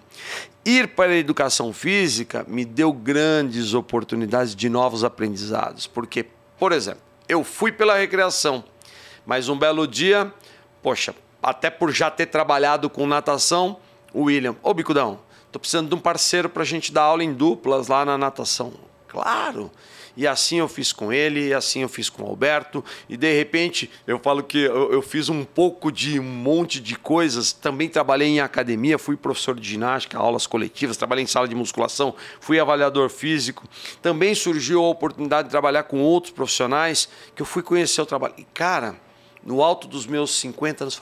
Ir para a educação física me deu grandes oportunidades de novos aprendizados, porque, por exemplo, eu fui pela recreação, mas um belo dia Poxa, até por já ter trabalhado com natação, o William, ô Bicudão, tô precisando de um parceiro para a gente dar aula em duplas lá na natação. Claro! E assim eu fiz com ele, e assim eu fiz com o Alberto, e de repente eu falo que eu, eu, fiz um pouco de um monte de coisas. Também trabalhei em academia, fui professor de ginástica, aulas coletivas, trabalhei em sala de musculação, fui avaliador físico. Também surgiu a oportunidade de trabalhar com outros profissionais que eu fui conhecer o trabalho. E cara, no alto dos meus 50 anos,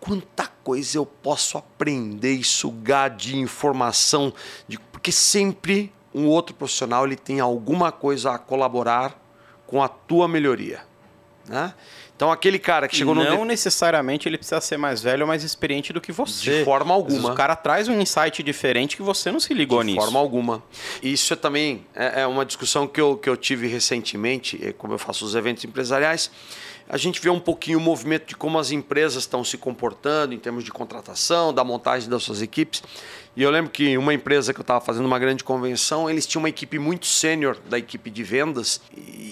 quanta coisa eu posso aprender e sugar de informação, de, porque sempre um outro profissional ele tem alguma coisa a colaborar com a tua melhoria. Né? Então aquele cara que chegou não no. Não necessariamente ele precisa ser mais velho ou mais experiente do que você. De forma alguma. o cara traz um insight diferente que você não se ligou de nisso. De forma alguma. Isso é também é, é uma discussão que eu, que eu tive recentemente, como eu faço os eventos empresariais a gente vê um pouquinho o movimento de como as empresas estão se comportando em termos de contratação, da montagem das suas equipes. E eu lembro que uma empresa que eu estava fazendo uma grande convenção, eles tinham uma equipe muito sênior da equipe de vendas.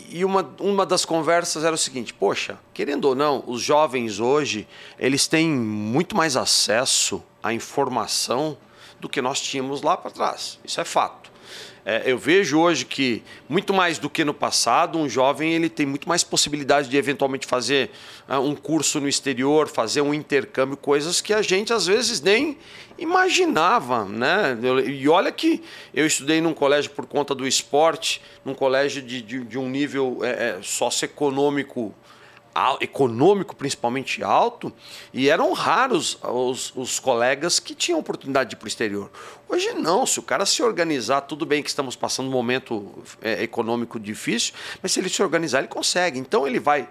E uma, uma das conversas era o seguinte: poxa, querendo ou não, os jovens hoje eles têm muito mais acesso à informação do que nós tínhamos lá para trás. Isso é fato. É, eu vejo hoje que, muito mais do que no passado, um jovem ele tem muito mais possibilidade de eventualmente fazer uh, um curso no exterior, fazer um intercâmbio, coisas que a gente às vezes nem imaginava. Né? e olha que eu estudei num colégio por conta do esporte, num colégio de, de, de um nível é, é socioeconômico econômico principalmente alto, e eram raros os, os colegas que tinham oportunidade de ir para o exterior. Hoje não, se o cara se organizar, tudo bem que estamos passando um momento é, econômico difícil, mas se ele se organizar, ele consegue. Então ele vai.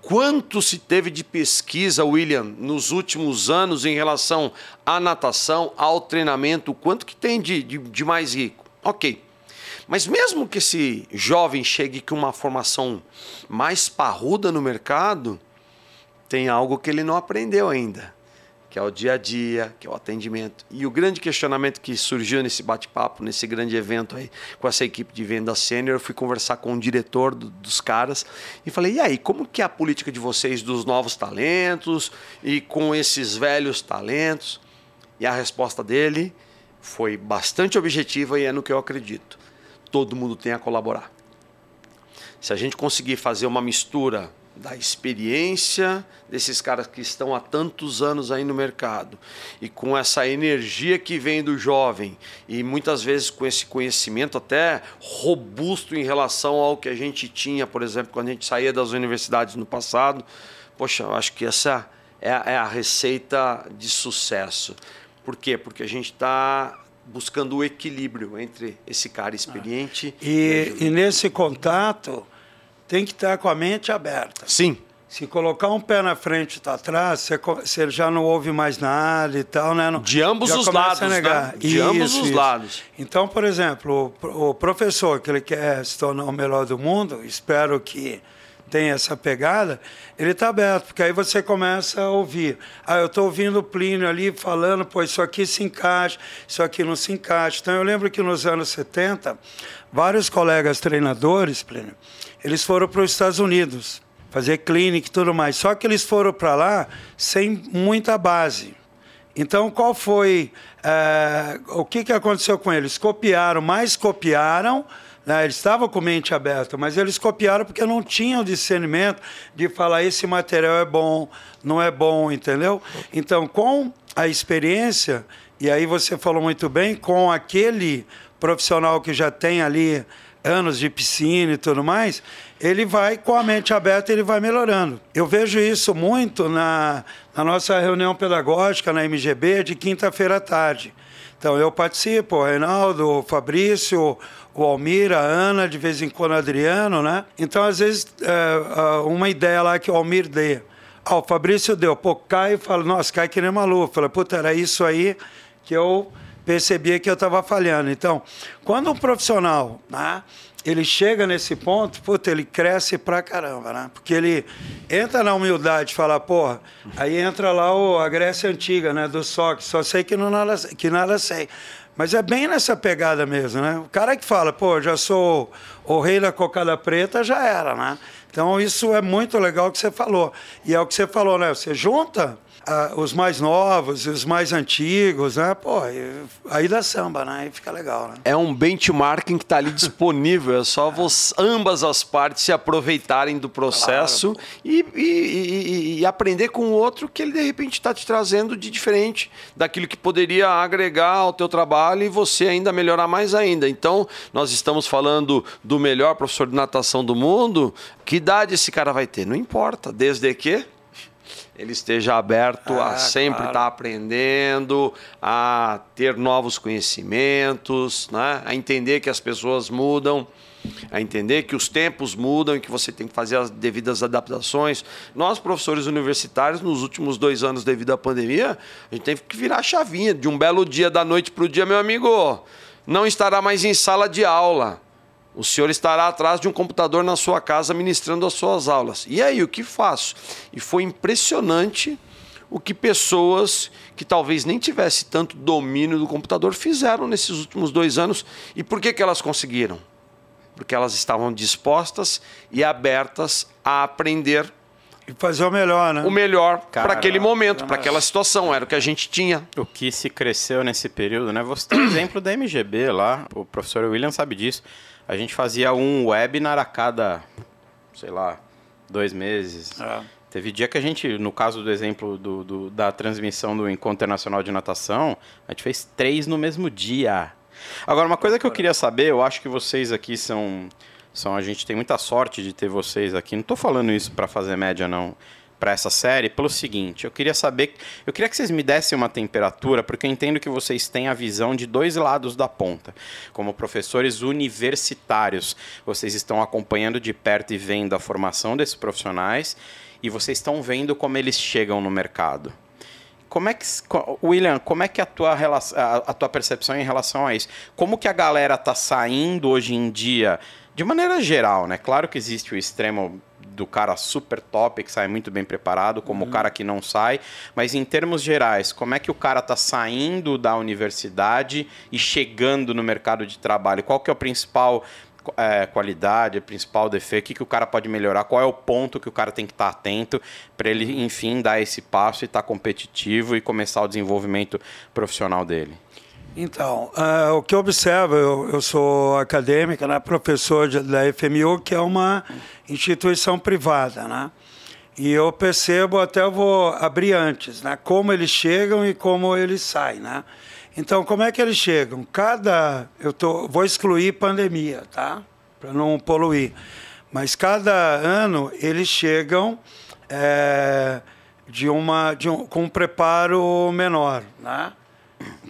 Quanto se teve de pesquisa, William, nos últimos anos em relação à natação, ao treinamento, quanto que tem de, de, de mais rico? Ok. Mas mesmo que esse jovem chegue com uma formação mais parruda no mercado, tem algo que ele não aprendeu ainda, que é o dia a dia, que é o atendimento. E o grande questionamento que surgiu nesse bate-papo, nesse grande evento aí, com essa equipe de venda sênior, eu fui conversar com o diretor do, dos caras e falei: "E aí, como que é a política de vocês dos novos talentos e com esses velhos talentos?" E a resposta dele foi bastante objetiva e é no que eu acredito. Todo mundo tem a colaborar. Se a gente conseguir fazer uma mistura da experiência desses caras que estão há tantos anos aí no mercado e com essa energia que vem do jovem e muitas vezes com esse conhecimento até robusto em relação ao que a gente tinha, por exemplo, quando a gente saía das universidades no passado, poxa, eu acho que essa é a, é receita de sucesso. Por quê? Porque a gente está buscando o equilíbrio entre esse cara experiente e, e, e nesse contato tem que estar com a mente aberta. Sim. Se colocar um pé na frente e tá atrás, você, você, já não ouve mais nada e tal, né? Não, de ambos os lados, né? De isso, ambos os isso. lados. Então, por exemplo, o, o professor que ele quer se tornar o melhor do mundo, espero que tenha essa pegada, ele está aberto, porque aí você começa a ouvir. Ah, eu estou ouvindo o Plínio ali falando, pô, isso aqui se encaixa, isso aqui não se encaixa. Então, eu lembro que nos anos 70, vários colegas treinadores, Plínio, eles foram para os Estados Unidos fazer clínica e tudo mais. Só que eles foram para lá sem muita base. Então, qual foi é, o que, que aconteceu com eles? Copiaram, mais copiaram. Né? Eles estavam com mente aberta, mas eles copiaram porque não tinham discernimento de falar esse material é bom, não é bom, entendeu? Então, com a experiência, e aí você falou muito bem, com aquele profissional que já tem ali anos de piscina e tudo mais, ele vai com a mente aberta, ele vai melhorando. Eu vejo isso muito na, na nossa reunião pedagógica na MGB de quinta-feira à tarde. Então eu participo, o Reinaldo, o Fabrício, o Almir, a Ana, de vez em quando o Adriano, né? Então, às vezes, é, uma ideia lá que o Almir dê. Ah, o Fabrício deu, pô, cai e fala, nossa, cai que nem maluco. Fala, puta, era isso aí que eu percebia que eu estava falhando. Então, quando um profissional, né, ele chega nesse ponto, puta, ele cresce pra caramba, né? Porque ele entra na humildade fala, porra, aí entra lá o, a Grécia Antiga, né, do Sócrates, só sei que, não nada, que nada sei. Mas é bem nessa pegada mesmo, né? O cara que fala, pô, já sou o rei da cocada preta, já era, né? Então isso é muito legal que você falou. E é o que você falou, né? Você junta os mais novos os mais antigos, né? Pô, aí dá samba, né? Aí fica legal, né? É um benchmarking que está ali disponível, é só *laughs* você, ambas as partes se aproveitarem do processo claro, e, e, e, e, aprender com o outro que ele de repente está te trazendo de diferente daquilo que poderia agregar ao teu trabalho e você ainda melhorar mais ainda. Então, nós estamos falando do melhor professor de natação do mundo. Que idade esse cara vai ter? Não importa, desde que ele esteja aberto a ah, sempre claro. estar tá aprendendo, a ter novos conhecimentos, né? a entender que as pessoas mudam, a entender que os tempos mudam e que você tem que fazer as devidas adaptações. Nós, professores universitários, nos últimos dois anos devido à pandemia, a gente teve que virar a chavinha de um belo dia da noite para o dia, meu amigo, não estará mais em sala de aula o senhor estará atrás de um computador na sua casa ministrando as suas aulas. E aí, o que faço? E foi impressionante o que pessoas que talvez nem tivessem tanto domínio do computador fizeram nesses últimos dois anos. E por que, que elas conseguiram? Porque elas estavam dispostas e abertas a aprender. E fazer o melhor, né? O melhor para aquele momento, para aquela situação. Era o que a gente tinha. O que se cresceu nesse período, né? Você tem o exemplo da MGB lá, o professor William sabe disso a gente fazia um webinar a cada, sei lá, dois meses. É. Teve dia que a gente, no caso do exemplo do, do, da transmissão do Encontro Internacional de Natação, a gente fez três no mesmo dia. Agora, uma coisa que eu queria saber, eu acho que vocês aqui são. são a gente tem muita sorte de ter vocês aqui. Não estou falando isso para fazer média, não para essa série pelo seguinte: eu queria saber, eu queria que vocês me dessem uma temperatura, porque eu entendo que vocês têm a visão de dois lados da ponta. Como professores universitários, vocês estão acompanhando de perto e vendo a formação desses profissionais e vocês estão vendo como eles chegam no mercado. Como é que, William, como é que a tua, relação, a tua percepção em relação a isso? Como que a galera está saindo hoje em dia, de maneira geral, né? Claro que existe o extremo do cara super top, que sai muito bem preparado, como uhum. o cara que não sai. Mas em termos gerais, como é que o cara está saindo da universidade e chegando no mercado de trabalho? Qual que é o principal é, qualidade, principal defeito, o que, que o cara pode melhorar, qual é o ponto que o cara tem que estar atento para ele, enfim, dar esse passo e estar tá competitivo e começar o desenvolvimento profissional dele? Então, uh, o que eu observo, eu, eu sou acadêmica, né, professor de, da FMU, que é uma instituição privada, né? E eu percebo, até eu vou abrir antes, né? Como eles chegam e como eles saem, né? Então, como é que eles chegam? Cada. Eu tô, vou excluir pandemia, tá? Para não poluir. Mas cada ano eles chegam é, de uma, de um, com um preparo menor, né?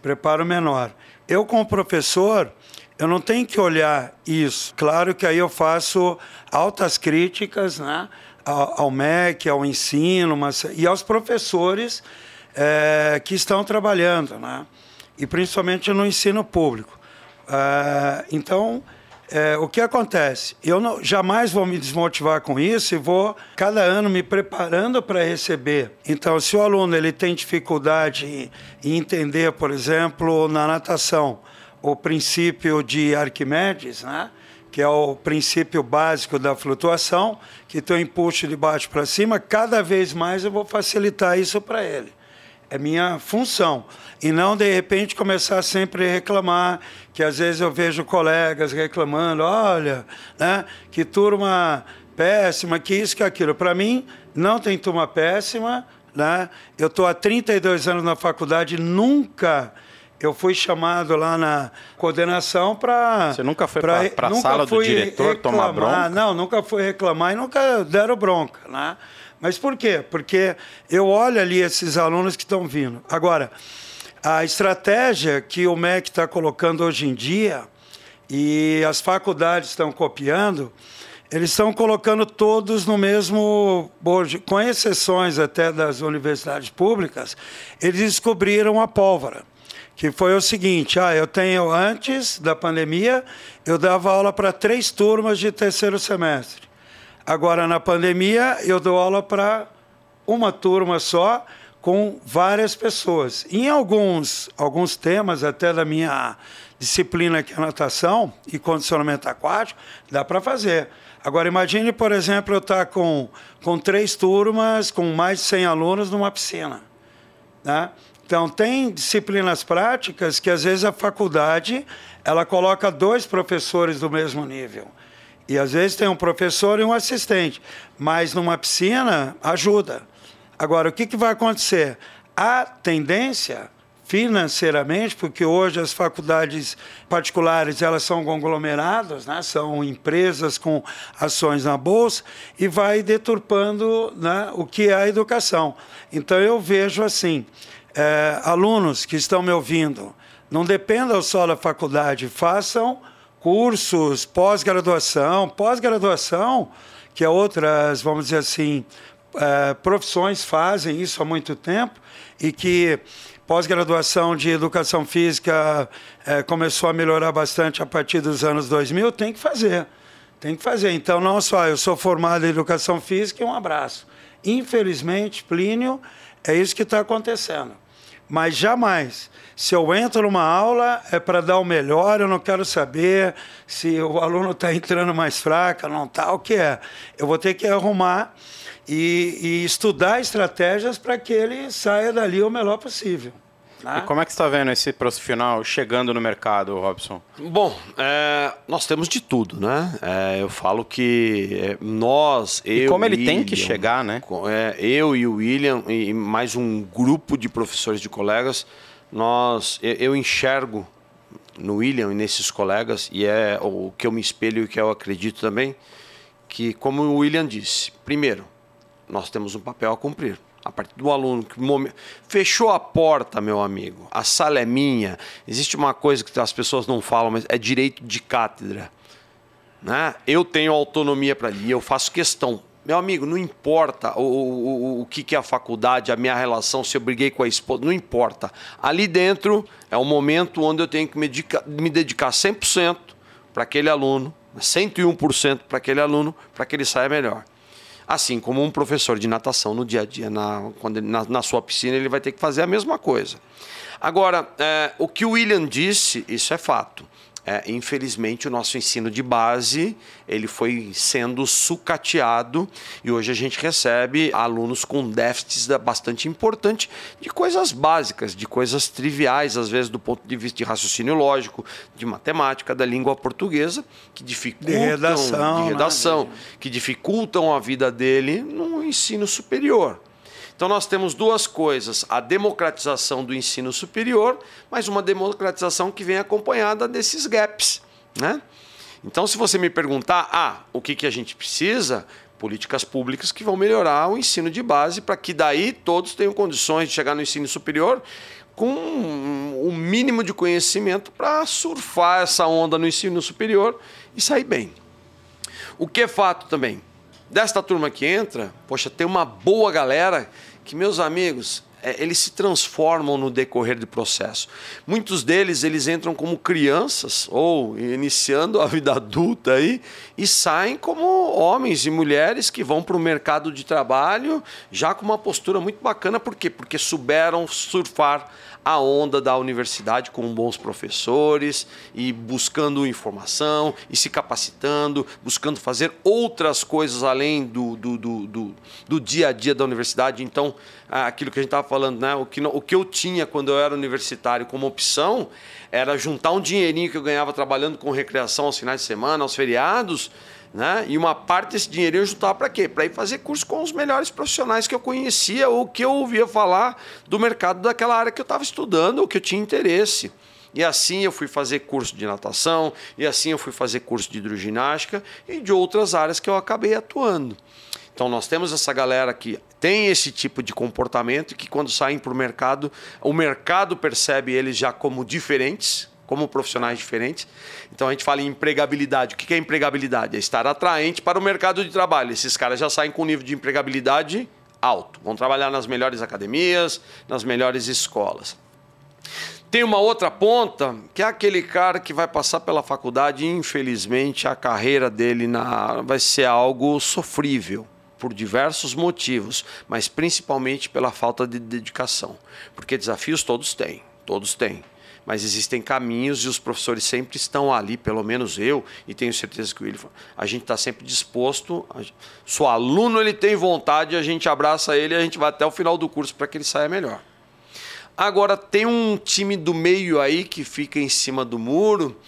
Preparo menor. Eu, como professor, eu não tenho que olhar isso. Claro que aí eu faço altas críticas né, ao, MEC, ao ensino mas, e aos professores é, que estão trabalhando. Né? e principalmente no ensino público. Uh, então, é, o que acontece? Eu não, jamais vou me desmotivar com isso e vou cada ano me preparando para receber. Então, se o aluno ele tem dificuldade em, entender, por exemplo, na natação, o princípio de Arquimedes, né? que é o princípio básico da flutuação, que tem o impulso de baixo para cima, cada vez mais eu vou facilitar isso para ele. É minha função. E não, de repente, começar sempre a reclamar, que às vezes eu vejo colegas reclamando, olha, né, que turma péssima, que isso, que aquilo. Para mim, não tem turma péssima. Né? Eu estou há 32 anos na faculdade, nunca eu fui chamado lá na coordenação para. Você nunca foi para a sala do diretor reclamar, tomar bronca? Não, nunca fui reclamar e nunca deram bronca. Né? Mas por quê? Porque eu olho ali esses alunos que estão vindo. Agora, a estratégia que o MEC está colocando hoje em dia e as faculdades estão copiando, eles estão colocando todos no mesmo bojo, com exceções até das universidades públicas, eles descobriram a pólvora, que foi o seguinte, ah, eu tenho antes da pandemia, eu dava aula para três turmas de terceiro semestre. Agora na pandemia eu dou aula para uma turma só, com várias pessoas. Em alguns, alguns temas, até da minha disciplina que é natação e condicionamento aquático, dá para fazer. Agora, imagine, por exemplo, eu estar com, com três turmas, com mais de 100 alunos numa piscina. Né? Então, tem disciplinas práticas que, às vezes, a faculdade ela coloca dois professores do mesmo nível. E, às vezes, tem um professor e um assistente. Mas, numa piscina, ajuda. Agora, o que, que vai acontecer? A tendência financeiramente, porque hoje as faculdades particulares elas são conglomeradas, né? são empresas com ações na bolsa e vai deturpando né, o que é a educação. Então eu vejo assim, é, alunos que estão me ouvindo, não dependam só da faculdade, façam cursos, pós-graduação, pós-graduação, que é outras, vamos dizer assim, é, profissões fazem isso há muito tempo e que pós-graduação de educação física é, começou a melhorar bastante a partir dos anos 2000, tem que fazer. Tem que fazer. Então, não só eu sou formado em educação física e um abraço. Infelizmente, Plínio, é isso que está acontecendo. Mas jamais, se eu entro numa aula, é para dar o melhor, eu não quero saber se o aluno está entrando mais fraco, não está, o que é. Eu vou ter que arrumar e, e estudar estratégias para que ele saia dali o melhor possível. Né? E como é que está vendo esse profissional chegando no mercado, Robson? Bom, é, nós temos de tudo, né? É, eu falo que é, nós, eu. E como ele William, tem que chegar, né? É, eu e o William e mais um grupo de professores de colegas, nós, eu, eu enxergo no William e nesses colegas, e é o que eu me espelho e o que eu acredito também, que, como o William disse, primeiro, nós temos um papel a cumprir. A partir do aluno que fechou a porta, meu amigo, a sala é minha. Existe uma coisa que as pessoas não falam, mas é direito de cátedra. Né? Eu tenho autonomia para ali, eu faço questão. Meu amigo, não importa o, o, o que, que é a faculdade, a minha relação, se eu briguei com a esposa, não importa. Ali dentro é o momento onde eu tenho que me dedicar, me dedicar 100% para aquele aluno, 101% para aquele aluno, para que ele saia melhor. Assim como um professor de natação no dia a dia, na, quando na, na sua piscina, ele vai ter que fazer a mesma coisa. Agora, é, o que o William disse, isso é fato. É, infelizmente, o nosso ensino de base ele foi sendo sucateado e hoje a gente recebe alunos com déficits bastante importante de coisas básicas, de coisas triviais, às vezes do ponto de vista de raciocínio lógico, de matemática, da língua portuguesa, que dificultam de redação, de redação né? que dificultam a vida dele no ensino superior. Então nós temos duas coisas: a democratização do ensino superior, mas uma democratização que vem acompanhada desses gaps. Né? Então, se você me perguntar, ah, o que, que a gente precisa? Políticas públicas que vão melhorar o ensino de base para que daí todos tenham condições de chegar no ensino superior com o mínimo de conhecimento para surfar essa onda no ensino superior e sair bem. O que é fato também? Desta turma que entra, poxa, tem uma boa galera que, meus amigos, eles se transformam no decorrer do processo. Muitos deles eles entram como crianças ou iniciando a vida adulta aí e saem como homens e mulheres que vão para o mercado de trabalho já com uma postura muito bacana. Por quê? Porque souberam surfar a onda da universidade com bons professores e buscando informação e se capacitando, buscando fazer outras coisas além do, do, do, do, do dia a dia da universidade. Então, aquilo que a gente estava falando, né? o, que, o que eu tinha quando eu era universitário como opção era juntar um dinheirinho que eu ganhava trabalhando com recreação aos finais de semana, aos feriados né? E uma parte desse dinheiro eu juntava para quê? Para ir fazer curso com os melhores profissionais que eu conhecia ou que eu ouvia falar do mercado daquela área que eu estava estudando ou que eu tinha interesse. E assim eu fui fazer curso de natação, e assim eu fui fazer curso de hidroginástica e de outras áreas que eu acabei atuando. Então nós temos essa galera que tem esse tipo de comportamento que quando saem para o mercado, o mercado percebe eles já como diferentes, como profissionais diferentes. Então a gente fala em empregabilidade. O que é empregabilidade? É estar atraente para o mercado de trabalho. Esses caras já saem com um nível de empregabilidade alto. Vão trabalhar nas melhores academias, nas melhores escolas. Tem uma outra ponta, que é aquele cara que vai passar pela faculdade e, infelizmente, a carreira dele na... vai ser algo sofrível por diversos motivos, mas principalmente pela falta de dedicação. Porque desafios todos têm, todos têm mas existem caminhos e os professores sempre estão ali, pelo menos eu, e tenho certeza que o William, a gente está sempre disposto. Se o aluno ele tem vontade, a gente abraça ele e a gente vai até o final do curso para que ele saia melhor. Agora, tem um time do meio aí que fica em cima do muro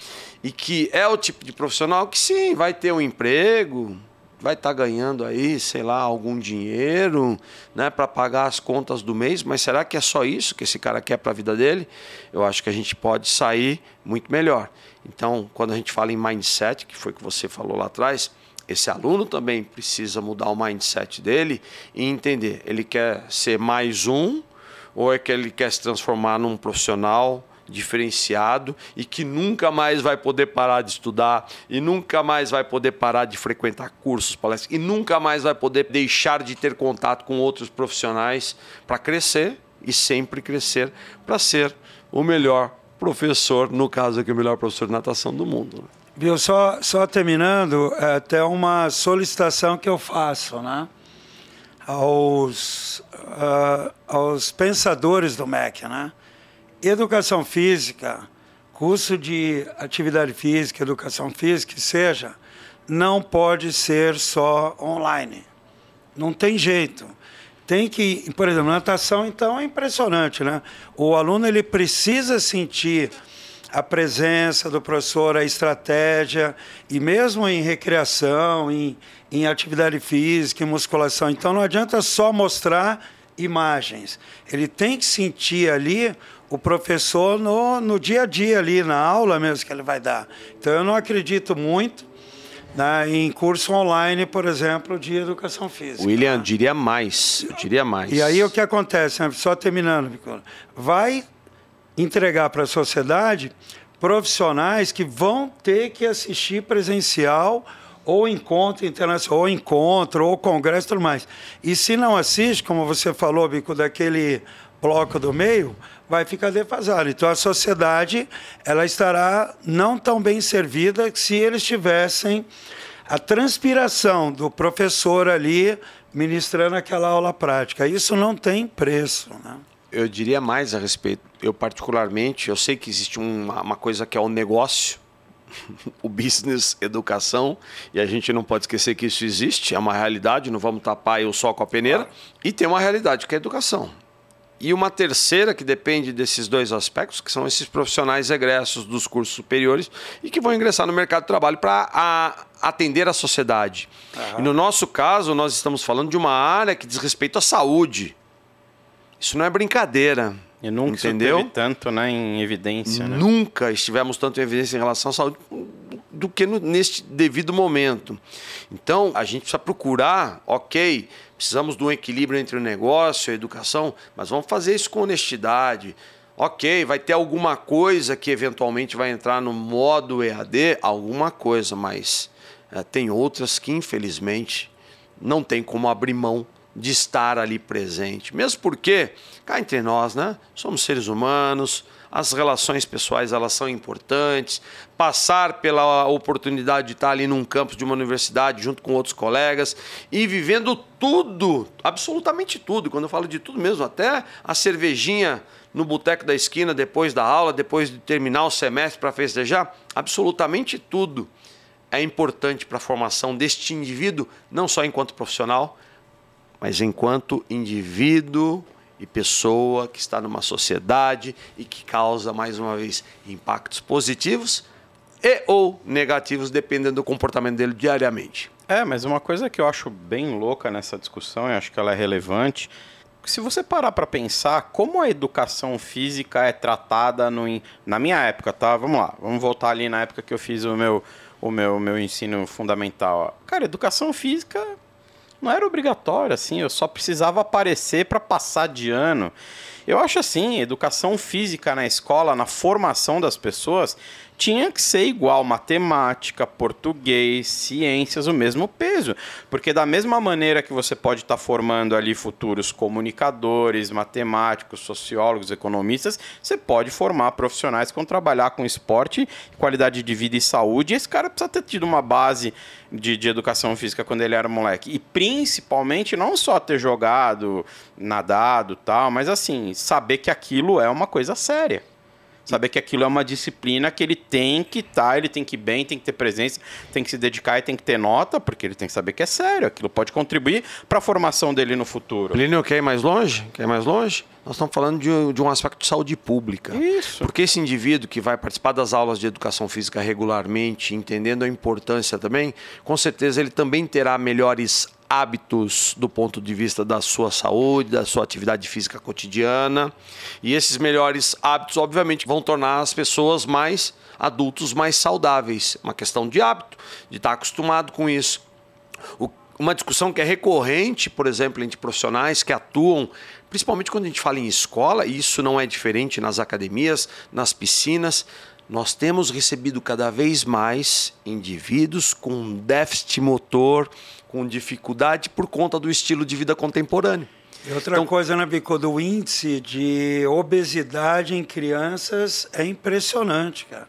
e que é o tipo de profissional que sim, vai ter um emprego, vai estar tá ganhando aí, sei lá, algum dinheiro, né, para pagar as contas do mês, mas será que é só isso que esse cara quer para a vida dele? Eu acho que a gente pode sair muito melhor. Então, quando a gente fala em mindset, que foi que você falou lá atrás, esse aluno também precisa mudar o mindset dele e entender, ele quer ser mais um ou é que ele quer se transformar num profissional diferenciado e que nunca mais vai poder parar de estudar e nunca mais vai poder parar de frequentar cursos, palestras e nunca mais vai poder deixar de ter contato com outros profissionais para crescer e sempre crescer para ser o melhor professor, no caso aqui, o melhor professor de natação do mundo. Viu, só, só terminando, até uma solicitação que eu faço, né? Aos, uh, aos pensadores do MEC, né? Educação física, curso de atividade física, educação física, que seja, não pode ser só online. Não tem jeito. Tem que, por exemplo, natação, então, é impressionante, né? O aluno ele precisa sentir a presença do professor, a estratégia, e mesmo em recreação, em, em atividade física, em musculação. Então, não adianta só mostrar imagens. Ele tem que sentir ali o professor no, no dia a dia ali, na aula mesmo que ele vai dar. Então eu não acredito muito né, em curso online, por exemplo, de educação física. William, né? diria mais, eu diria mais. E aí o que acontece, né? só terminando, vai entregar para a sociedade profissionais que vão ter que assistir presencial ou encontro internacional, ou encontro, ou congresso e tudo mais. E se não assiste, como você falou, Bico, daquele bloco do meio, vai ficar defasado. Então a sociedade ela estará não tão bem servida se eles tivessem a transpiração do professor ali ministrando aquela aula prática. Isso não tem preço. Né? Eu diria mais a respeito. Eu, particularmente, eu sei que existe uma, uma coisa que é o negócio, *laughs* o business educação, e a gente não pode esquecer que isso existe, é uma realidade, não vamos tapar o sol com a peneira, claro. e tem uma realidade que é a educação. E uma terceira que depende desses dois aspectos, que são esses profissionais egressos dos cursos superiores e que vão ingressar no mercado de trabalho para atender a sociedade. Uhum. E no nosso caso, nós estamos falando de uma área que diz respeito à saúde. Isso não é brincadeira. E nunca entendeu? tanto né, em evidência. Né? Nunca estivemos tanto em evidência em relação à saúde do que no, neste devido momento. Então, a gente precisa procurar, ok, precisamos de um equilíbrio entre o negócio e a educação, mas vamos fazer isso com honestidade. Ok, vai ter alguma coisa que eventualmente vai entrar no modo EAD, alguma coisa, mas é, tem outras que infelizmente não tem como abrir mão de estar ali presente. Mesmo porque, cá entre nós, né? Somos seres humanos, as relações pessoais elas são importantes, passar pela oportunidade de estar ali num campus de uma universidade junto com outros colegas e vivendo tudo, absolutamente tudo. Quando eu falo de tudo mesmo, até a cervejinha no boteco da esquina depois da aula, depois de terminar o semestre para festejar, absolutamente tudo é importante para a formação deste indivíduo, não só enquanto profissional, mas enquanto indivíduo e pessoa que está numa sociedade e que causa, mais uma vez, impactos positivos e ou negativos, dependendo do comportamento dele diariamente. É, mas uma coisa que eu acho bem louca nessa discussão, e acho que ela é relevante, se você parar para pensar como a educação física é tratada no, na minha época, tá? Vamos lá, vamos voltar ali na época que eu fiz o meu, o meu, meu ensino fundamental. Cara, educação física não era obrigatório, assim, eu só precisava aparecer para passar de ano. Eu acho assim, educação física na escola, na formação das pessoas, tinha que ser igual matemática, português, ciências, o mesmo peso. Porque da mesma maneira que você pode estar tá formando ali futuros comunicadores, matemáticos, sociólogos, economistas, você pode formar profissionais que vão trabalhar com esporte, qualidade de vida e saúde. E esse cara precisa ter tido uma base de, de educação física quando ele era moleque. E principalmente não só ter jogado, nadado tal, mas assim, saber que aquilo é uma coisa séria. Saber que aquilo é uma disciplina que ele tem que estar, tá, ele tem que ir bem, tem que ter presença, tem que se dedicar e tem que ter nota, porque ele tem que saber que é sério. Aquilo pode contribuir para a formação dele no futuro. Plínio, quer ir mais longe? Quer ir mais longe? Nós estamos falando de, de um aspecto de saúde pública. Isso. Porque esse indivíduo que vai participar das aulas de educação física regularmente, entendendo a importância também, com certeza ele também terá melhores hábitos do ponto de vista da sua saúde, da sua atividade física cotidiana. E esses melhores hábitos, obviamente, vão tornar as pessoas mais adultos mais saudáveis. Uma questão de hábito, de estar acostumado com isso. O, uma discussão que é recorrente, por exemplo, entre profissionais que atuam, principalmente quando a gente fala em escola, e isso não é diferente nas academias, nas piscinas, nós temos recebido cada vez mais indivíduos com déficit motor, com dificuldade por conta do estilo de vida contemporâneo. E outra então, coisa, né, Bico, o índice de obesidade em crianças é impressionante, cara.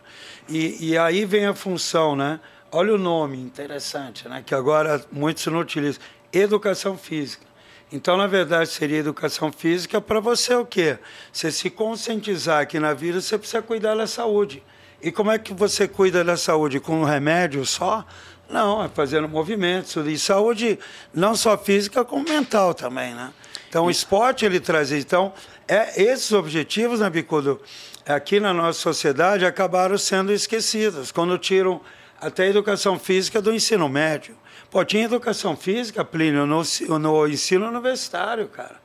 E, e aí vem a função, né? Olha o nome interessante, né? Que agora muitos não utilizam. Educação física. Então, na verdade, seria educação física para você o quê? Você se conscientizar que na vida você precisa cuidar da saúde. E como é que você cuida da saúde? Com um remédio só? Não, é fazendo movimentos e saúde não só física, como mental também, né? Então, o esporte ele traz Então, é, esses objetivos, né, Bicudo, aqui na nossa sociedade acabaram sendo esquecidos quando tiram até a educação física do ensino médio. Pô, tinha educação física, Plínio, no, no ensino universitário, cara.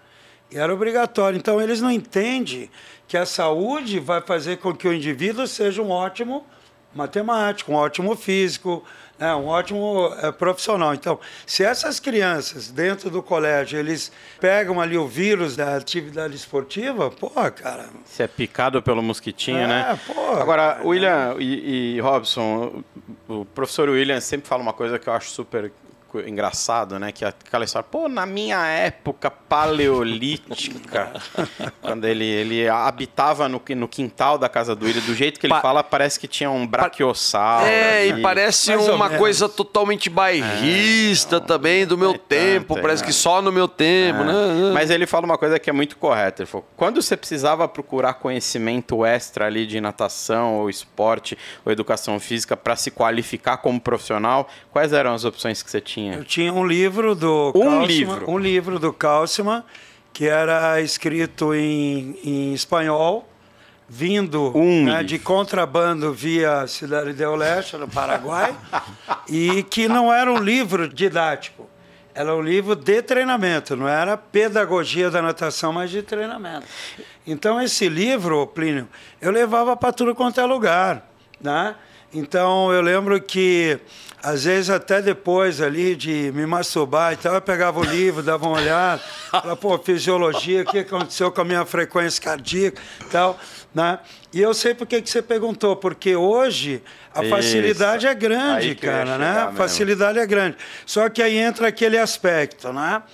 E era obrigatório. Então, eles não entendem que a saúde vai fazer com que o indivíduo seja um ótimo matemático, um ótimo físico, né, um ótimo é, profissional. Então, se essas crianças dentro do colégio eles pegam ali o vírus da atividade esportiva, pô, cara. Se é picado pelo mosquitinho, é, né? Pô, Agora, cara, William e, e Robson, o professor William sempre fala uma coisa que eu acho super engraçado, né? Que é aquela história, pô, na minha época paleolítica, *laughs* quando ele, ele habitava no, no quintal da casa do William, do jeito que ele Pa fala, parece que tinha um braquiossauro. É, ali. e parece Mais uma coisa totalmente bairrista também, do meu é tempo. tanto, parece é. que só no meu tempo, É. né? Mas ele fala uma coisa que é muito correta. Ele falou: quando você precisava procurar conhecimento extra ali de natação, ou esporte, ou educação física para se qualificar como profissional, quais eram as opções que você tinha? Eu tinha um livro do Um Kauffman, livro? um livro do Kauffman, que era escrito em, em espanhol, vindo Um né, de contrabando via Cidade del Leste, no Paraguai, *laughs* e que não era um livro didático. Era um livro de treinamento, não era pedagogia da natação, mas de treinamento. Então, esse livro, Plínio, eu levava para tudo quanto é lugar. Né? Então, eu lembro que, às vezes, até depois ali de me masturbar e tal, eu pegava o livro, dava uma olhada, *laughs* falava, pô, fisiologia, o que aconteceu com a minha frequência cardíaca e tal. Né? E eu sei por que você perguntou, porque hoje a Isso. facilidade é grande, cara, né? chegar A mesmo. facilidade é grande. Só que aí entra aquele aspecto, né?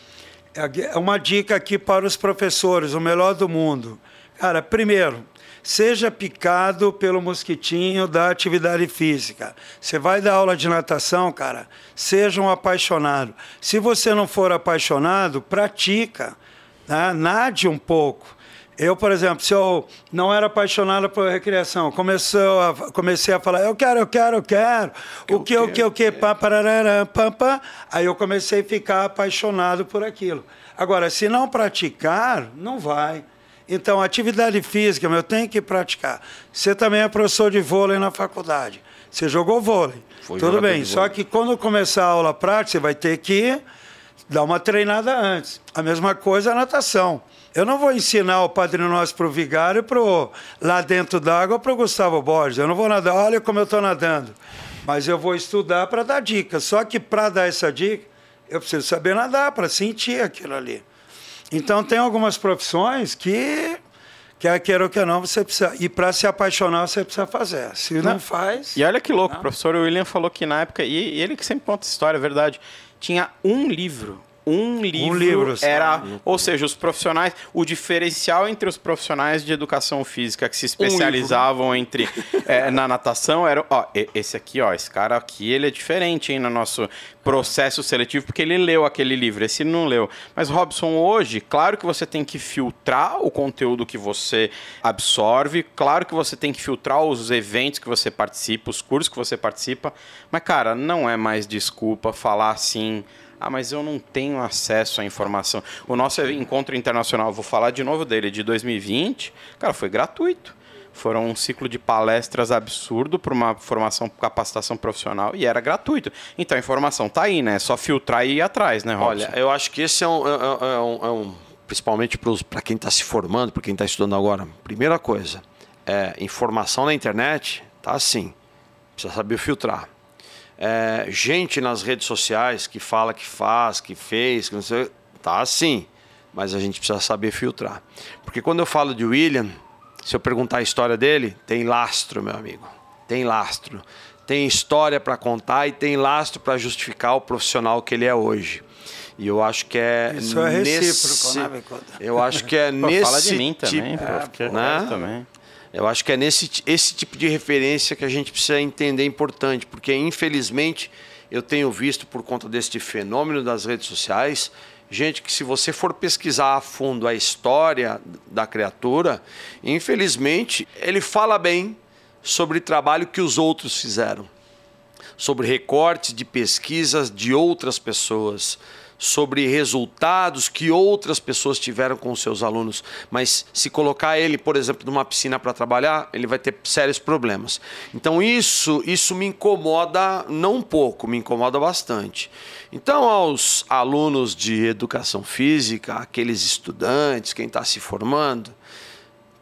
É uma dica aqui para os professores, o melhor do mundo. Cara, primeiro, seja picado pelo mosquitinho da atividade física. Você vai dar aula de natação, cara, seja um apaixonado. Se você não for apaixonado, pratica, né? nade um pouco. Eu, por exemplo, se eu não era apaixonado por recreação, começou a, comecei a falar, eu quero, eu quero, eu quero, o que, o que, o que, pá, parará, pá, pá. aí eu comecei a ficar apaixonado por aquilo. Agora, se não praticar, não vai. Então, atividade física, meu, tem que praticar. Você também é professor de vôlei na faculdade. Você jogou vôlei. Fui Tudo bem, só que quando começar a aula prática, você vai ter que dar uma treinada antes. A mesma coisa a natação. Eu não vou ensinar o Padre Nosso para o vigário pro, lá dentro d'água para o Gustavo Borges. Eu não vou nadar, olha como eu estou nadando. Mas eu vou estudar para dar dicas. Só que para dar essa dica, eu preciso saber nadar, para sentir aquilo ali. Então, tem algumas profissões que, quer queira ou que não, você precisa. E para se apaixonar, você precisa fazer. Se não, Não. faz. E olha que louco, o professor William falou que na época, e ele que sempre conta essa história, é verdade, tinha um livro. Um livro, livro só. era, ou seja, os profissionais, o diferencial entre os profissionais de educação física que se especializavam entre é, na natação era, ó, esse aqui, ó, esse cara aqui, ele é diferente, hein, no nosso processo seletivo, porque ele leu aquele livro, esse não leu. Mas Robson, hoje, claro que você tem que filtrar o conteúdo que você absorve, claro que você tem que filtrar os eventos que você participa, os cursos que você participa, mas cara, não é mais desculpa falar assim, ah, mas eu não tenho acesso à informação. O nosso encontro internacional, vou falar de novo dele, de 2020, cara, foi gratuito. Foram um ciclo de palestras absurdo para uma formação, capacitação profissional e era gratuito. Então a informação tá aí, né? É só filtrar e ir atrás, né, Robson? Olha, eu acho que esse é um. é- é- é um- é um- principalmente para quem está se formando, para quem está estudando agora. Primeira coisa, é, informação na internet tá assim. Precisa saber filtrar. É, gente nas redes sociais que fala que faz, que fez, que não sei, tá assim. Mas a gente precisa saber filtrar. Porque quando eu falo de William, se eu perguntar a história dele, tem lastro, meu amigo. Tem lastro. Tem história para contar e tem lastro para justificar o profissional que ele é hoje. E eu acho que é Isso é nesse, recíproco, né, Bicuda? Eu acho que é Pô, nesse fala de mim também, tipo, pô, porque né? também. Eu acho que é nesse esse tipo de referência que a gente precisa entender importante, porque infelizmente eu tenho visto por conta deste fenômeno das redes sociais, gente que se você for pesquisar a fundo a história da criatura, infelizmente ele fala bem sobre trabalho que os outros fizeram sobre recortes de pesquisas de outras pessoas, sobre resultados que outras pessoas tiveram com seus alunos. Mas se colocar ele, por exemplo, numa piscina para trabalhar, ele vai ter sérios problemas. Então isso, isso me incomoda não um pouco, me incomoda bastante. Então aos alunos de educação física, aqueles estudantes, quem está se formando,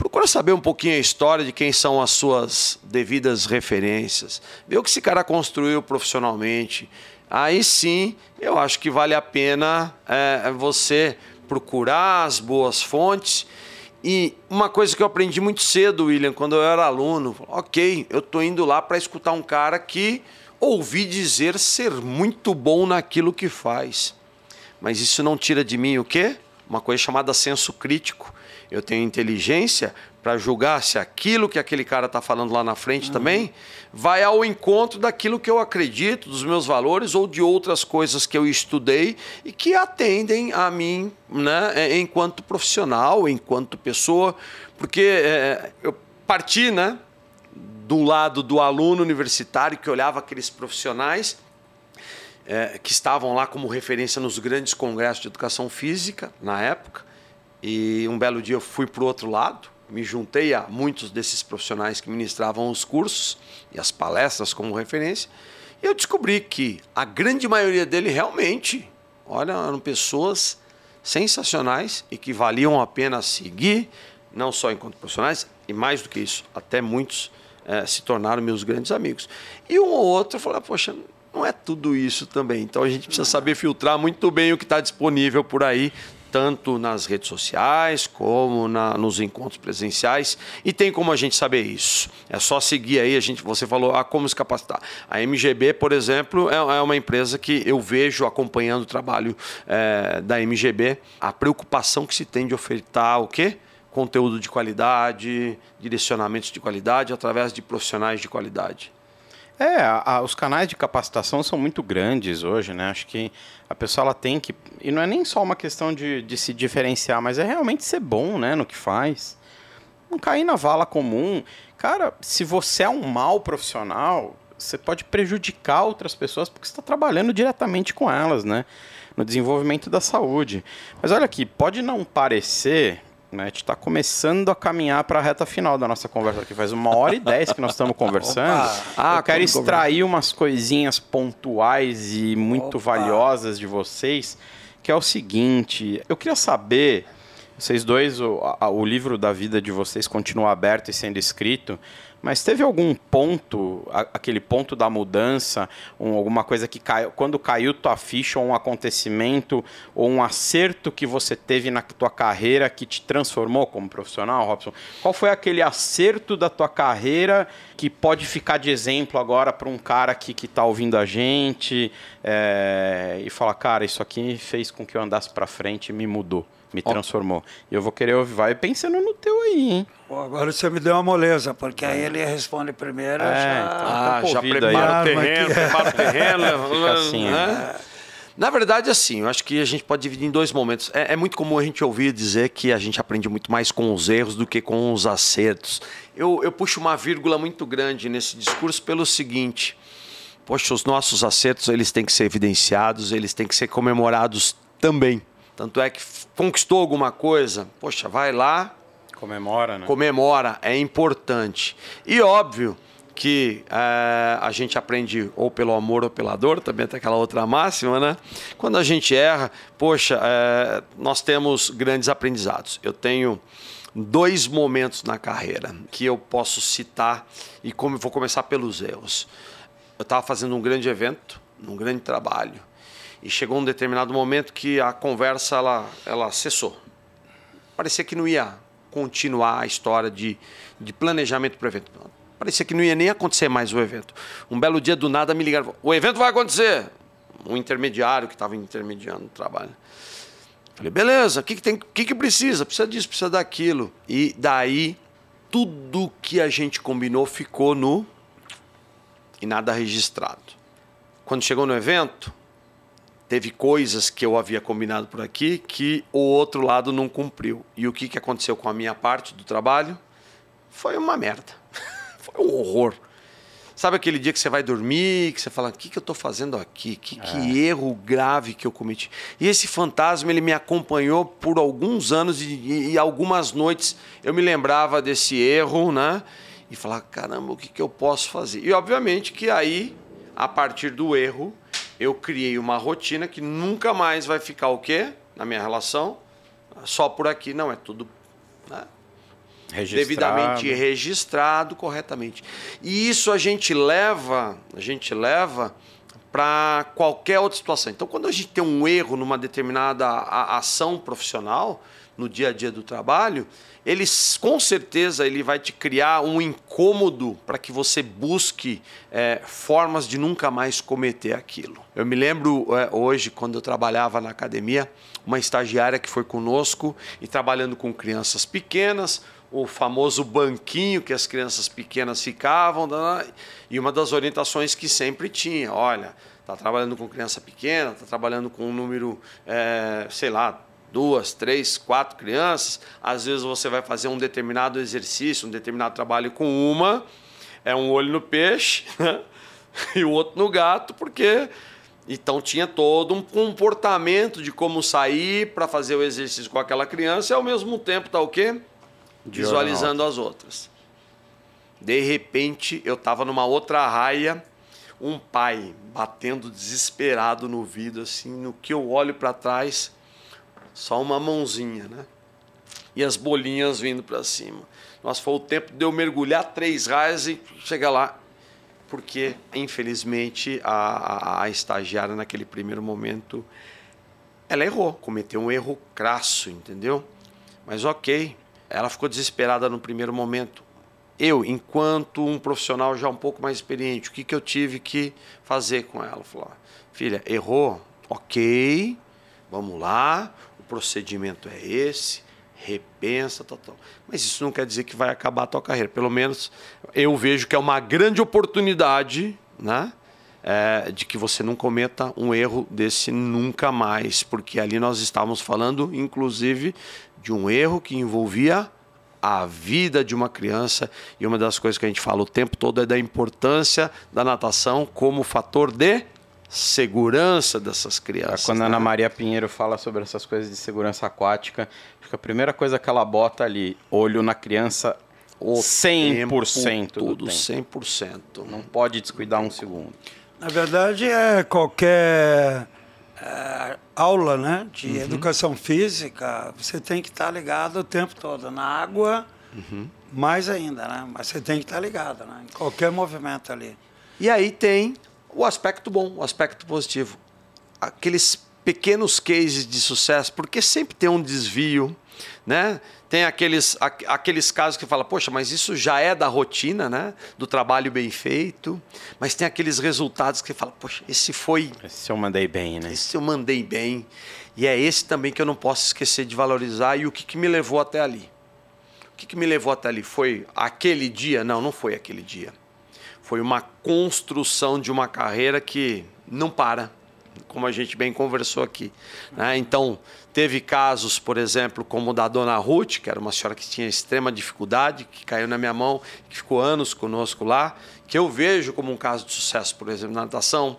Procura saber um pouquinho a história de quem são as suas devidas referências. Ver o que esse cara construiu profissionalmente. Aí sim, eu acho que vale a pena é, você procurar as boas fontes. E uma coisa que eu aprendi muito cedo, William, quando eu era aluno, ok, eu estou indo lá para escutar um cara que ouvi dizer ser muito bom naquilo que faz. Mas isso não tira de mim o quê? Uma coisa chamada senso crítico. Eu tenho inteligência para julgar se aquilo que aquele cara está falando lá na frente uhum. também vai ao encontro daquilo que eu acredito, dos meus valores ou de outras coisas que eu estudei e que atendem a mim né, é, enquanto profissional, enquanto pessoa. Porque é, eu parti né, do lado do aluno universitário que olhava aqueles profissionais é, que estavam lá como referência nos grandes congressos de educação física na época. E um belo dia eu fui para o outro lado, me juntei a muitos desses profissionais que ministravam os cursos e as palestras como referência, e eu descobri que a grande maioria dele realmente, olha, eram pessoas sensacionais e que valiam a pena seguir, não só enquanto profissionais, e mais do que isso, até muitos é, se tornaram meus grandes amigos. E um ou outro falou, poxa, não é tudo isso também. Então a gente precisa saber filtrar muito bem o que está disponível por aí, tanto nas redes sociais como na, nos encontros presenciais. E tem como a gente saber isso. É só seguir aí, a gente, você falou, ah, como se capacitar. A MGB, por exemplo, é, é uma empresa que eu vejo acompanhando o trabalho é, da MGB, a preocupação que se tem de ofertar o quê? conteúdo de qualidade, direcionamentos de qualidade através de profissionais de qualidade. É, a, os canais de capacitação são muito grandes hoje, né? Acho que a pessoa ela tem que. E não é nem só uma questão de, de se diferenciar, mas é realmente ser bom né, no que faz. Não cair na vala comum. Cara, se você é um mau profissional, você pode prejudicar outras pessoas porque você está trabalhando diretamente com elas, né? No desenvolvimento da saúde. Mas olha aqui, pode não parecer né? A gente está começando a caminhar para a reta final da nossa conversa aqui. Faz uma hora e dez que nós estamos *laughs* conversando. ah, eu quero extrair umas coisinhas pontuais e muito Opa. valiosas de vocês, que é o seguinte. Eu queria saber, vocês dois, o, a, o livro da vida de vocês continua aberto e sendo escrito. Mas teve algum ponto, aquele ponto da mudança, um, alguma coisa que caiu, quando caiu tua ficha, ou um acontecimento, ou um acerto que você teve na tua carreira que te transformou como profissional, Robson? Qual foi aquele acerto da tua carreira que pode ficar de exemplo agora para um cara que está ouvindo a gente é, e falar, cara, isso aqui fez com que eu andasse para frente e me mudou? Me transformou. E eu vou querer ouvir, vai pensando no teu aí, hein? Pô, agora você me deu uma moleza, porque aí ele responde primeiro. É, já, então, ah, já prepara aí. o terreno, prepara o terreno. *laughs* assim, né? Na verdade, assim, eu acho que a gente pode dividir em dois momentos. É, é, muito comum a gente ouvir dizer que a gente aprende muito mais com os erros do que com os acertos. Eu, eu puxo uma vírgula muito grande nesse discurso pelo seguinte: poxa, os nossos acertos eles têm que ser evidenciados, eles têm que ser comemorados também. Tanto é que conquistou alguma coisa, poxa, vai lá. Comemora, né? Comemora, é importante. E óbvio que é, a gente aprende ou pelo amor ou pela dor, também tem aquela outra máxima, né? Quando a gente erra, poxa, é, nós temos grandes aprendizados. Eu tenho dois momentos na carreira que eu posso citar e como vou começar pelos erros. Eu estava fazendo um grande evento, um grande trabalho e chegou um determinado momento que a conversa ela, ela cessou. Parecia que não ia continuar a história de, de planejamento para o evento. Parecia que não ia nem acontecer mais o evento. Um belo dia, do nada, me ligaram. O evento vai acontecer. Um intermediário que estava intermediando o trabalho. Falei, beleza, o que, que, tem, que, que precisa? Precisa disso, precisa daquilo. E daí, tudo que a gente combinou ficou no... E nada registrado. Quando chegou no evento, teve coisas que eu havia combinado por aqui que o outro lado não cumpriu. E o que, que aconteceu com a minha parte do trabalho? Foi uma merda. *laughs* Foi um horror. Sabe aquele dia que você vai dormir, que você fala, o que, que eu estou fazendo aqui? Que, é. que, erro grave que eu cometi. E esse fantasma, ele me acompanhou por alguns anos e, e, algumas noites eu me lembrava desse erro, né? E falava, caramba, o que, que eu posso fazer? E obviamente que aí, a partir do erro, eu criei uma rotina que nunca mais vai ficar o quê? Na minha relação, só por aqui. Não, é tudo né? registrado. devidamente registrado corretamente. E isso a gente leva, a gente leva para qualquer outra situação. Então, quando a gente tem um erro numa determinada ação profissional, no dia a dia do trabalho, ele com certeza ele vai te criar um incômodo para que você busque é, formas de nunca mais cometer aquilo. Eu me lembro é, hoje, quando eu trabalhava na academia, uma estagiária que foi conosco e trabalhando com crianças pequenas, o famoso banquinho que as crianças pequenas ficavam, e uma das orientações que sempre tinha, olha, está trabalhando com criança pequena, está trabalhando com um número, é, sei lá, duas, três, quatro crianças, às vezes você vai fazer um determinado exercício, um determinado trabalho com uma, é um olho no peixe *laughs* né? e o outro no gato, porque então tinha todo um comportamento de como sair para fazer o exercício com aquela criança e ao mesmo tempo tá o quê? Visualizando as outras. De repente eu estava numa outra raia, um pai batendo desesperado no vidro assim, no que eu olho para trás, só uma mãozinha, né? E as bolinhas vindo para cima. Nossa, foi o tempo de eu mergulhar três raias e chegar lá. Porque, infelizmente, a, a, a estagiária, naquele primeiro momento, ela errou, cometeu um erro crasso, entendeu? Mas ok, ela ficou desesperada no primeiro momento. Eu, enquanto um profissional já um pouco mais experiente, o que, que eu tive que fazer com ela? Falou, filha, errou? Ok, vamos lá, procedimento é esse, repensa, tal, tal. Mas isso não quer dizer que vai acabar a tua carreira. Pelo menos eu vejo que é uma grande oportunidade, né? É, de que você não cometa um erro desse nunca mais, porque ali nós estávamos falando, inclusive, de um erro que envolvia a vida de uma criança e uma das coisas que a gente fala o tempo todo é da importância da natação como fator de segurança dessas crianças. Quando a Ana né? Maria Pinheiro fala sobre essas coisas de segurança aquática, acho que a primeira coisa que ela bota ali, olho na criança o 100% tempo, tudo, 100%. Não pode descuidar um segundo. Na verdade, é qualquer é, aula né, de uhum. educação física, você tem que estar ligado o tempo todo. Na água, uhum. mais ainda, né? Mas você tem que estar ligado, né? Em qualquer movimento ali. E aí tem o aspecto bom, o aspecto positivo. Aqueles pequenos cases de sucesso, porque sempre tem um desvio, né? Tem aqueles, aqueles casos que fala, poxa, mas isso já é da rotina, né? Do trabalho bem feito. Mas tem aqueles resultados que fala, poxa, esse foi. Esse eu mandei bem, né? Esse eu mandei bem. E é esse também que eu não posso esquecer de valorizar. E o que, que me levou até ali? O que, que me levou até ali? Foi aquele dia? Não, não foi aquele dia foi uma construção de uma carreira que não para, como a gente bem conversou aqui. Né? Então, teve casos, por exemplo, como o da dona Ruth, que era uma senhora que tinha extrema dificuldade, que caiu na minha mão, que ficou anos conosco lá, que eu vejo como um caso de sucesso, por exemplo, na natação.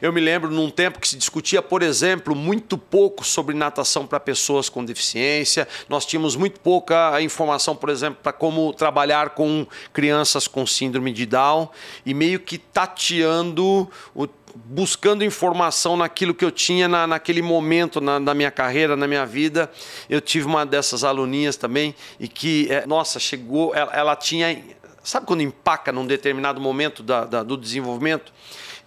Eu me lembro num tempo que se discutia, por exemplo, muito pouco sobre natação para pessoas com deficiência. Nós tínhamos muito pouca informação, por exemplo, para como trabalhar com crianças com síndrome de Down e meio que tateando buscando informação naquilo que eu tinha na, naquele momento na, na, minha carreira, na minha vida. Eu tive uma dessas aluninhas também e que, é, nossa, chegou, ela, ela, tinha. Sabe quando empaca num determinado momento da, da, do desenvolvimento?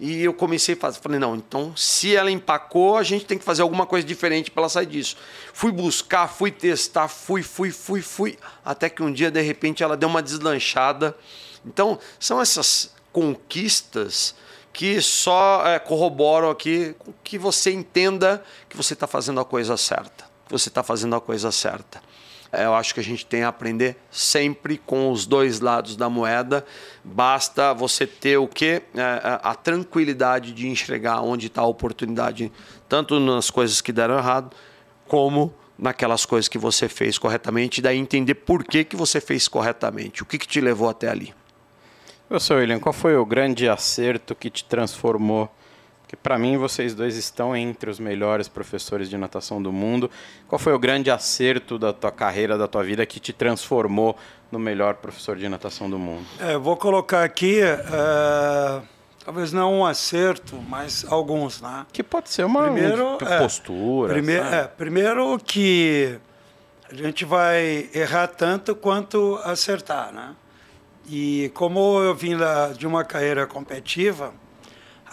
E eu comecei a fazer, falei, não, então se ela empacou, a gente tem que fazer alguma coisa diferente para ela sair disso. Fui buscar, fui testar, fui, fui, fui, fui, até que um dia, de repente, ela deu uma deslanchada. Então, são essas conquistas que só é, corroboram aqui que você entenda que você está fazendo a coisa certa. Que você está fazendo a coisa certa. Eu acho que a gente tem a aprender sempre com os dois lados da moeda. Basta você ter o que? É, é, a tranquilidade de enxergar onde está a oportunidade, tanto nas coisas que deram errado, como naquelas coisas que você fez corretamente, e daí entender por que, que você fez corretamente, o que, que te levou até ali. Professor William, qual foi o grande acerto que te transformou porque para mim vocês dois estão entre os melhores professores de natação do mundo. Qual foi o grande acerto da tua carreira, da tua vida que te transformou no melhor professor de natação do mundo? É, vou colocar aqui, é, talvez não um acerto, mas alguns, né? Que pode ser uma primeiro, é, postura. Primeiro, é, primeiro que a gente vai errar tanto quanto acertar, né? E como eu vim de uma carreira competitiva,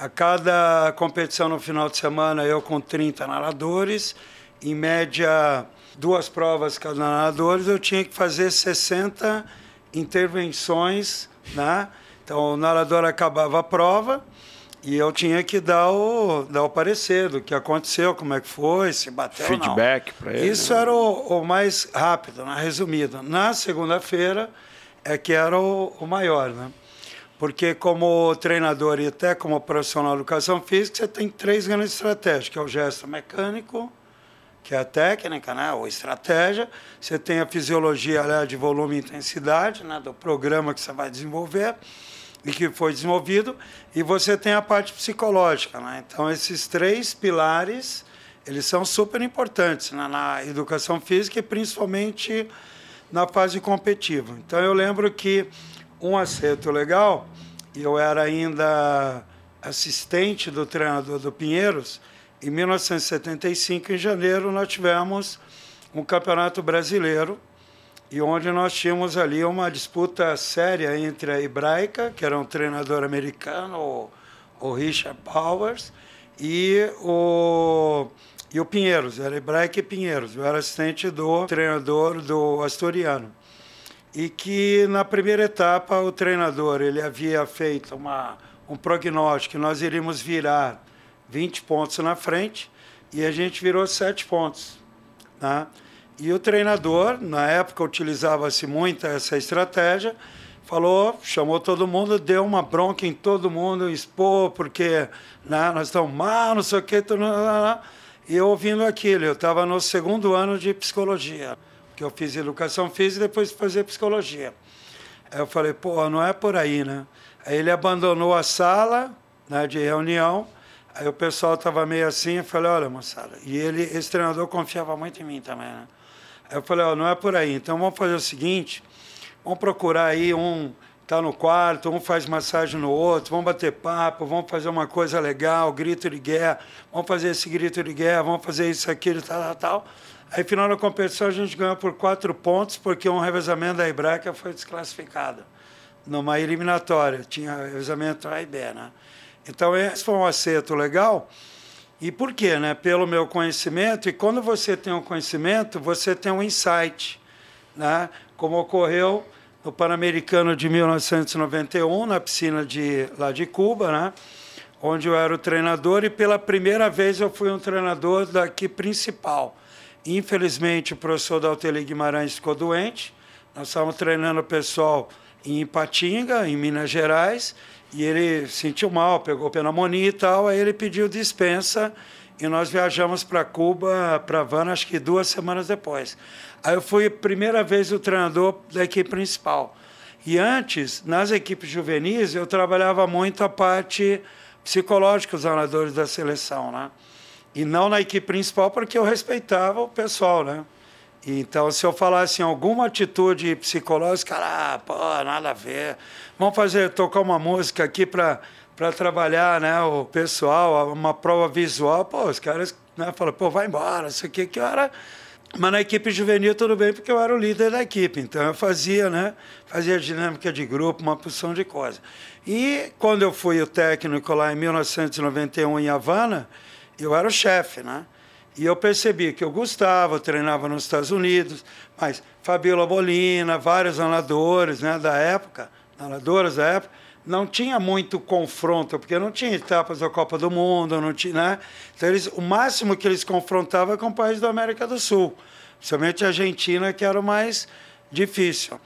a cada competição no final de semana, eu com 30 nadadores, em média duas provas cada nadadores, eu tinha que fazer 60 intervenções, né? Então o nadador acabava a prova e eu tinha que dar o, dar o parecer do que aconteceu, como é que foi, se bateu Feedback para ele. Isso era o, o, mais rápido, né? resumido. Na segunda-feira é que era o, o maior, né? Porque como treinador e até como profissional de educação física, você tem três grandes estratégias, que é o gesto mecânico, que é a técnica, né, ou estratégia. Você tem a fisiologia né, de volume e intensidade, né, do programa que você vai desenvolver e que foi desenvolvido. E você tem a parte psicológica. Né? Então, esses três pilares, eles são super importantes né, na educação física e principalmente na fase competitiva. Então, eu lembro que um acerto legal, eu era ainda assistente do treinador do Pinheiros, em 1975, em janeiro, nós tivemos um campeonato brasileiro, e onde nós tínhamos ali uma disputa séria entre a Hebraica, que era um treinador americano, o, Richard Powers, e o, e o Pinheiros, era Hebraica e Pinheiros. Eu era assistente do treinador do Astoriano e que na primeira etapa o treinador ele havia feito uma, um prognóstico que nós iríamos virar 20 pontos na frente e a gente virou 7 pontos. Né? E o treinador, na época utilizava-se muito essa estratégia, falou, chamou todo mundo, deu uma bronca em todo mundo, expôs, porque né, nós estamos mal, não sei o quê. E eu ouvindo aquilo, eu estava no segundo ano de psicologia que eu fiz educação física e depois fazer psicologia. Aí eu falei, pô, não é por aí, né? Aí ele abandonou a sala né, de reunião, aí o pessoal estava meio assim, eu falei, olha, moçada, e ele, esse treinador confiava muito em mim também, né? Aí eu falei, ó, não é por aí, então vamos fazer o seguinte, vamos procurar aí um tá no quarto, um faz massagem no outro, vamos bater papo, vamos fazer uma coisa legal, grito de guerra, vamos fazer esse grito de guerra, vamos fazer isso, aquilo, tal, tal, tal. Aí, final da competição, a gente ganhou por quatro pontos, porque um revezamento da Ibraca foi desclassificado numa eliminatória. Tinha revezamento A e B, né? Então, esse foi um acerto legal. E por quê? Né? Pelo meu conhecimento. E quando você tem um conhecimento, você tem um insight. Né? Como ocorreu no Pan-Americano de 1991, na piscina de, lá de Cuba, né? onde eu era o treinador. E pela primeira vez eu fui um treinador daqui principal Infelizmente, o professor Dalteli Guimarães ficou doente. Nós estávamos treinando o pessoal em Ipatinga, em Minas Gerais, e ele sentiu mal, pegou pneumonia e tal, aí ele pediu dispensa e nós viajamos para Cuba, para Havana, acho que duas semanas depois. Aí eu fui a primeira vez o treinador da equipe principal. E antes, nas equipes juvenis, eu trabalhava muito a parte psicológica dos jogadores da seleção, né? E não na equipe principal, porque eu respeitava o pessoal, né? Então, se eu falasse em alguma atitude psicológica, ah, pô, nada a ver. Vamos fazer, tocar uma música aqui para trabalhar, né, o pessoal, uma prova visual, pô, os caras, né, falam, pô, vai embora, isso aqui que era... Mas na equipe juvenil tudo bem, porque eu era o líder da equipe, então eu fazia, né, fazia dinâmica de grupo, uma porção de coisas. E quando eu fui o técnico lá em 1991 em Havana, eu era o chefe, né? E eu percebi que eu gostava, treinava nos Estados Unidos, mas Fabiola Bolina, vários nadadores né, da época, nadadoras da época, não tinha muito confronto, porque não tinha etapas da Copa do Mundo, não tinha, né? Então, eles, o máximo que eles confrontavam com países da América do Sul, principalmente a Argentina, que era o mais difícil.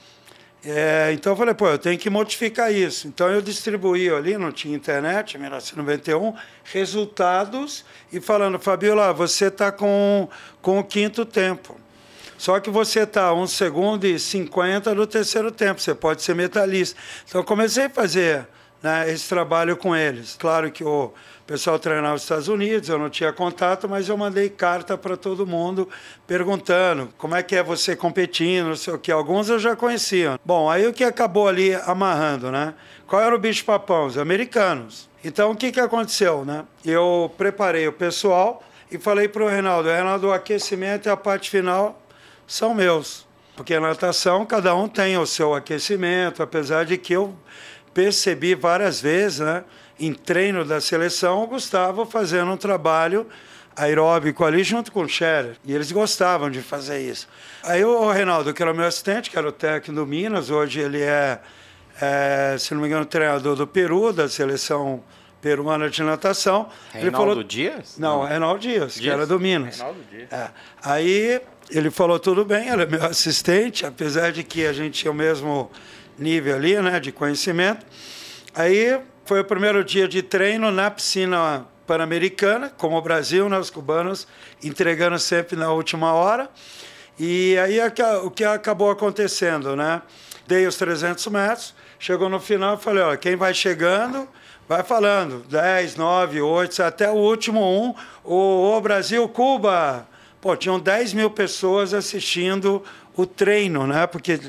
É, então eu falei, pô, eu tenho que modificar isso. Então eu distribuí ali, não tinha internet, em 1991, resultados e falando, Fabiola, você está com, com o quinto tempo. Só que você está um segundo e cinquenta no terceiro tempo, você pode ser metalista. Então eu comecei a fazer né, esse trabalho com eles. Claro que o o pessoal treinava nos Estados Unidos, eu não tinha contato, mas eu mandei carta para todo mundo perguntando como é que é você competindo, não sei o que. Alguns eu já conhecia. Bom, aí o que acabou ali amarrando, né? Qual era o bicho-papão? Os americanos. Então, o que, que aconteceu, né? Eu preparei o pessoal e falei para o Reinaldo, Reinaldo, o aquecimento e a parte final são meus. Porque na natação, cada um tem o seu aquecimento, apesar de que eu percebi várias vezes, né? Em treino da seleção, o Gustavo fazendo um trabalho aeróbico ali junto com o Scherer. E eles gostavam de fazer isso. Aí o Reinaldo, que era meu assistente, que era o técnico do Minas, hoje ele é, é se não me engano, treinador do Peru, da seleção peruana de natação. Reinaldo ele falou, Dias? Não, não. Reinaldo Dias, Dias, que era do Minas. Reinaldo Dias. É. Aí ele falou tudo bem, ele é meu *laughs* assistente, apesar de que a gente tinha o mesmo nível ali, né, de conhecimento. Aí foi o primeiro dia de treino na piscina pan-americana, como o Brasil, né, os cubanos entregando sempre na última hora. E aí é o que acabou acontecendo, né? Dei os 300 metros, chegou no final falei, ó, quem vai chegando, vai falando, 10, 9, 8, até o último um, o, o Brasil, Cuba. Pô, tinham 10 mil pessoas assistindo o treino, né? Porque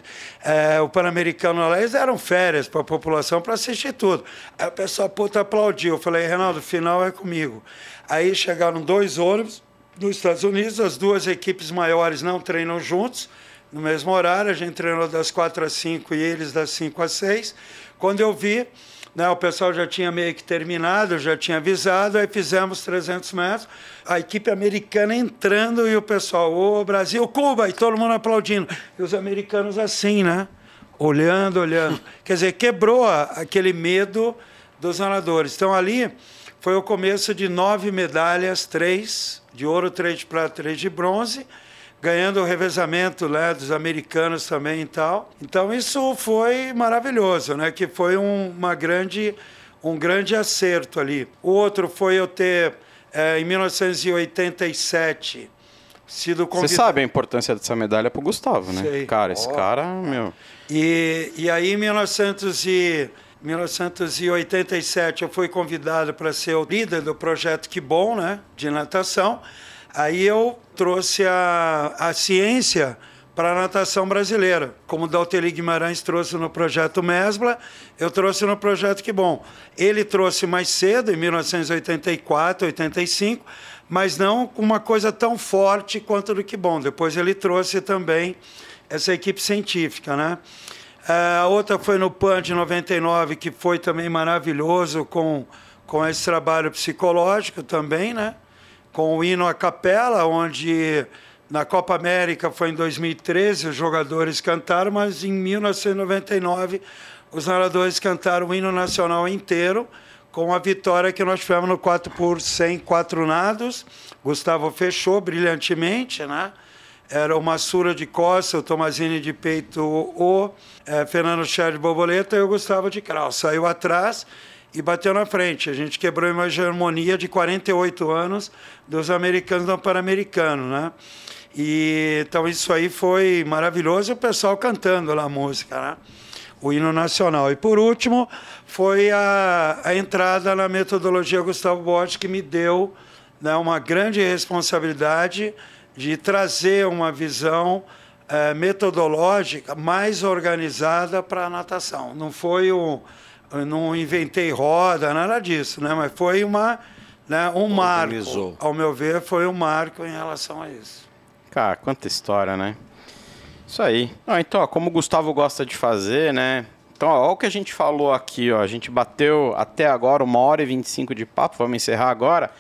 é, o Pan-Americano lá, eles eram férias para a população para assistir tudo. Aí o pessoal, puta, aplaudiu. Eu falei, Reinaldo, o final é comigo. Aí chegaram dois ônibus nos Estados Unidos, as duas equipes maiores não treinam juntos, no mesmo horário, a gente treinou das 4 às 5 e eles das 5 às 6. Quando eu vi, né, o pessoal já tinha meio que terminado, já tinha avisado, aí fizemos 300 metros, a equipe americana entrando e o pessoal, ô Brasil, Cuba, e todo mundo aplaudindo. E os americanos assim, né? Olhando, olhando. *laughs* Quer dizer, quebrou aquele medo dos nadadores. Então ali foi o começo de nove medalhas, três de ouro, três de prata, três de bronze, ganhando o revezamento né, dos americanos também e tal. Então isso foi maravilhoso, né? Que foi um, uma grande, um grande acerto ali. O outro foi eu ter, é, em 1987, sido convidado... Você sabe a importância dessa medalha para o Gustavo, né? Sei. Cara, esse oh. cara, meu... E, e aí, em 1900 e... 1987 eu fui convidado para ser o líder do projeto Que Bom, né, de natação. Aí eu trouxe a, a ciência para a natação brasileira. Como o Dalteli Guimarães trouxe no projeto Mesbla, eu trouxe no projeto Que Bom. Ele trouxe mais cedo, em 1984, 85, mas não com uma coisa tão forte quanto do Que Bom. Depois ele trouxe também essa equipe científica, né? É, a outra foi no PAN de 99, que foi também maravilhoso, com, com esse trabalho psicológico também, né? Com o hino à capela, onde na Copa América foi em 2013, os jogadores cantaram, mas em 1999 os narradores cantaram o hino nacional inteiro, com a vitória que nós tivemos no 4 por 100 quatro nados. Gustavo fechou brilhantemente, né? Era o Massura de Costa, o Tomazini de peito, o é, Fernando Cher de borboleta e o Gustavo de Kraus. Saiu atrás e bateu na frente. A gente quebrou uma hegemonia de 48 anos dos americanos no Pan-Americano, né? E, então isso aí foi maravilhoso, o pessoal cantando lá a música, né? o hino nacional. E por último, foi a, a entrada na metodologia Gustavo Borges, que me deu né, uma grande responsabilidade de trazer uma visão é, metodológica mais organizada para a natação. Não foi o eu não inventei roda, nada disso, né? Mas foi uma, né, um marco. Ao meu ver, foi um marco em relação a isso. Cara, quanta história, né? Isso aí. Ah, então, ó, como o Gustavo gosta de fazer, né? Então, ó, olha o que a gente falou aqui, ó. A gente bateu até agora uma hora e 25 de papo, vamos encerrar agora.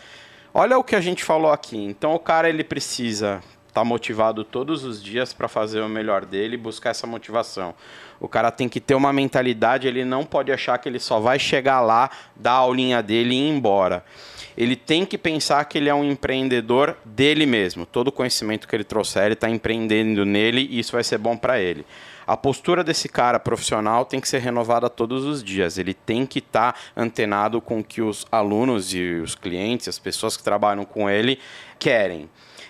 Olha o que a gente falou aqui. Então, o cara ele precisa estar tá motivado todos os dias para fazer o melhor dele e buscar essa motivação. O cara tem que ter uma mentalidade, ele não pode achar que ele só vai chegar lá, dar a aulinha dele e ir embora. Ele tem que pensar que ele é um empreendedor dele mesmo. Todo o conhecimento que ele trouxer, ele está empreendendo nele e isso vai ser bom para ele. A postura desse cara profissional tem que ser renovada todos os dias. Ele tem que estar tá antenado com o que os alunos e os clientes, as pessoas que trabalham com ele, querem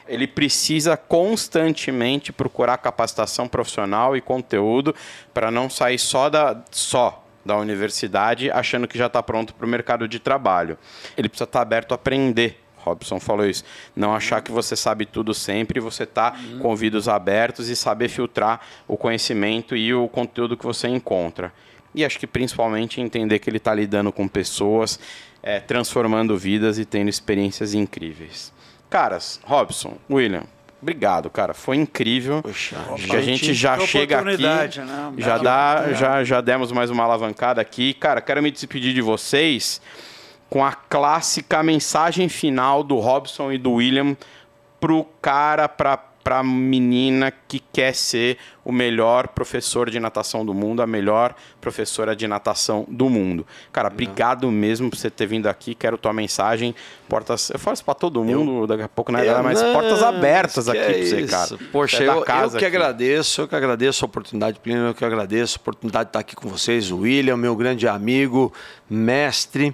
ele precisa constantemente procurar capacitação profissional e conteúdo para não sair só da só da universidade achando que já está pronto para o mercado de trabalho. Ele precisa estar tá aberto a aprender. Robson falou isso. Não achar que você sabe tudo sempre, você está uhum. com ouvidos abertos e saber filtrar o conhecimento e o conteúdo que você encontra. E acho que principalmente entender que ele está lidando com pessoas, é, transformando vidas e tendo experiências incríveis. Caras, Robson, William, obrigado, cara. Foi incrível. Poxa, Acho que a gente já chega aqui, né? já dá, já, já demos mais uma alavancada aqui. Cara, quero me despedir de vocês com a clássica mensagem final do Robson e do William pro cara, pra, pra menina que quer ser o melhor professor de natação do mundo, a melhor professora de natação do mundo. Cara, obrigado mesmo por você ter vindo aqui. Quero tua mensagem. Portas. Eu falo isso pra todo mundo, eu, daqui a pouco, né? Eu, mas não, portas abertas aqui é pra você, cara. Poxa, é eu, eu que aqui. agradeço, eu que agradeço a oportunidade, Plínio, eu que agradeço a oportunidade de estar aqui com vocês, o William, meu grande amigo, mestre.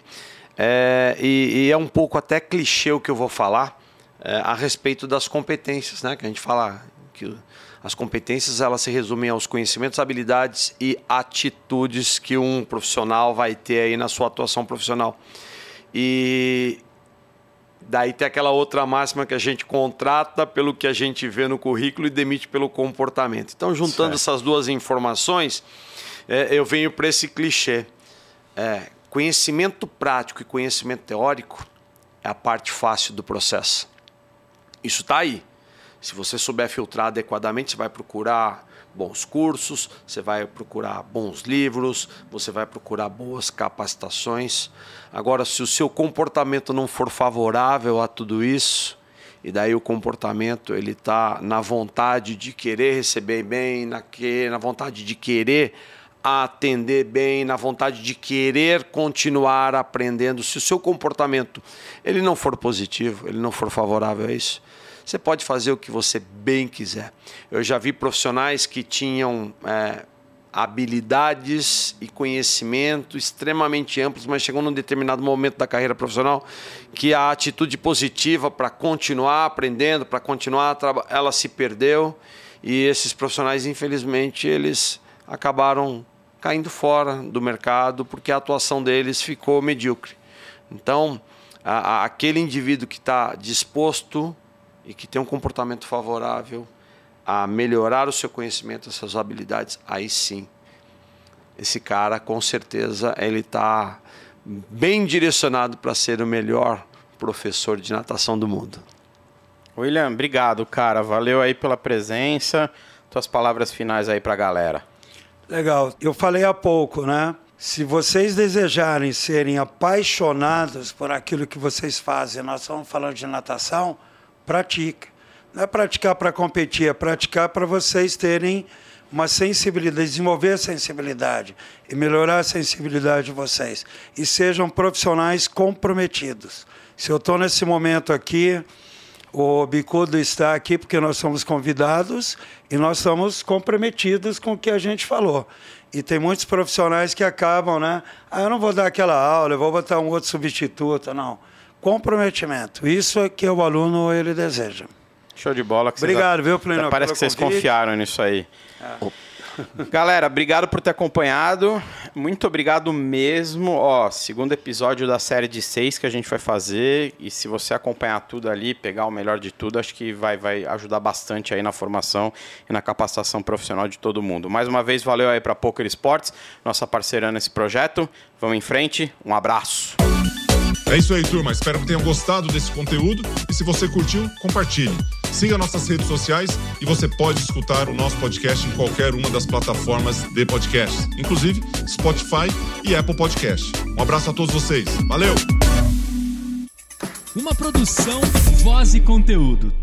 É, e, e é um pouco até clichê o que eu vou falar é, a respeito das competências, né? Que a gente fala que as competências elas se resumem aos conhecimentos, habilidades e atitudes que um profissional vai ter aí na sua atuação profissional. E daí tem aquela outra máxima que a gente contrata pelo que a gente vê no currículo e demite pelo comportamento. Então, juntando Certo. essas duas informações, é, eu venho para esse clichê. É, conhecimento prático e conhecimento teórico é a parte fácil do processo. Isso está aí. Se você souber filtrar adequadamente, você vai procurar bons cursos, você vai procurar bons livros, você vai procurar boas capacitações. Agora, se o seu comportamento não for favorável a tudo isso, e daí o comportamento ele está na vontade de querer receber bem, na, que, na vontade de querer atender bem, na vontade de querer continuar aprendendo. Se o seu comportamento ele não for positivo, ele não for favorável a isso, você pode fazer o que você bem quiser. Eu já vi profissionais que tinham é, habilidades e conhecimento extremamente amplos, mas chegou num determinado momento da carreira profissional que a atitude positiva para continuar aprendendo, para continuar, ela se perdeu e esses profissionais, infelizmente, eles acabaram caindo fora do mercado porque a atuação deles ficou medíocre. Então, a- a- aquele indivíduo que está disposto e que tem um comportamento favorável a melhorar o seu conhecimento, as suas habilidades, aí sim, esse cara com certeza ele está bem direcionado para ser o melhor professor de natação do mundo. William, obrigado, cara. Valeu aí pela presença. Tuas palavras finais aí pra galera. Legal. Eu falei há pouco, né? Se vocês desejarem serem apaixonados por aquilo que vocês fazem, nós estamos falando de natação, pratica. Não é praticar para competir, é praticar para vocês terem uma sensibilidade, desenvolver a sensibilidade e melhorar a sensibilidade de vocês. E sejam profissionais comprometidos. Se eu estou nesse momento aqui, o Bicudo está aqui porque nós somos convidados e nós estamos comprometidos com o que a gente falou. E tem muitos profissionais que acabam, né? Ah, eu não vou dar aquela aula, eu vou botar um outro substituto. Não. Comprometimento. Isso é que o aluno ele deseja. Show de bola. Obrigado, viu, Plínio, Parece que vocês confiaram nisso aí. Galera, obrigado por ter acompanhado. Muito obrigado mesmo. Ó, segundo episódio da série de seis que a gente vai fazer. E se você acompanhar tudo ali, pegar o melhor de tudo, acho que vai, vai ajudar bastante aí na formação e na capacitação profissional de todo mundo. Mais uma vez, valeu aí para Poker Sports, nossa parceira nesse projeto. Vamos em frente. Um abraço. É isso aí, turma. Espero que tenham gostado desse conteúdo. E se você curtiu, compartilhe. Siga nossas redes sociais e você pode escutar o nosso podcast em qualquer uma das plataformas de podcast, inclusive Spotify e Apple Podcast. Um abraço a todos vocês. Valeu! Uma produção, voz e conteúdo.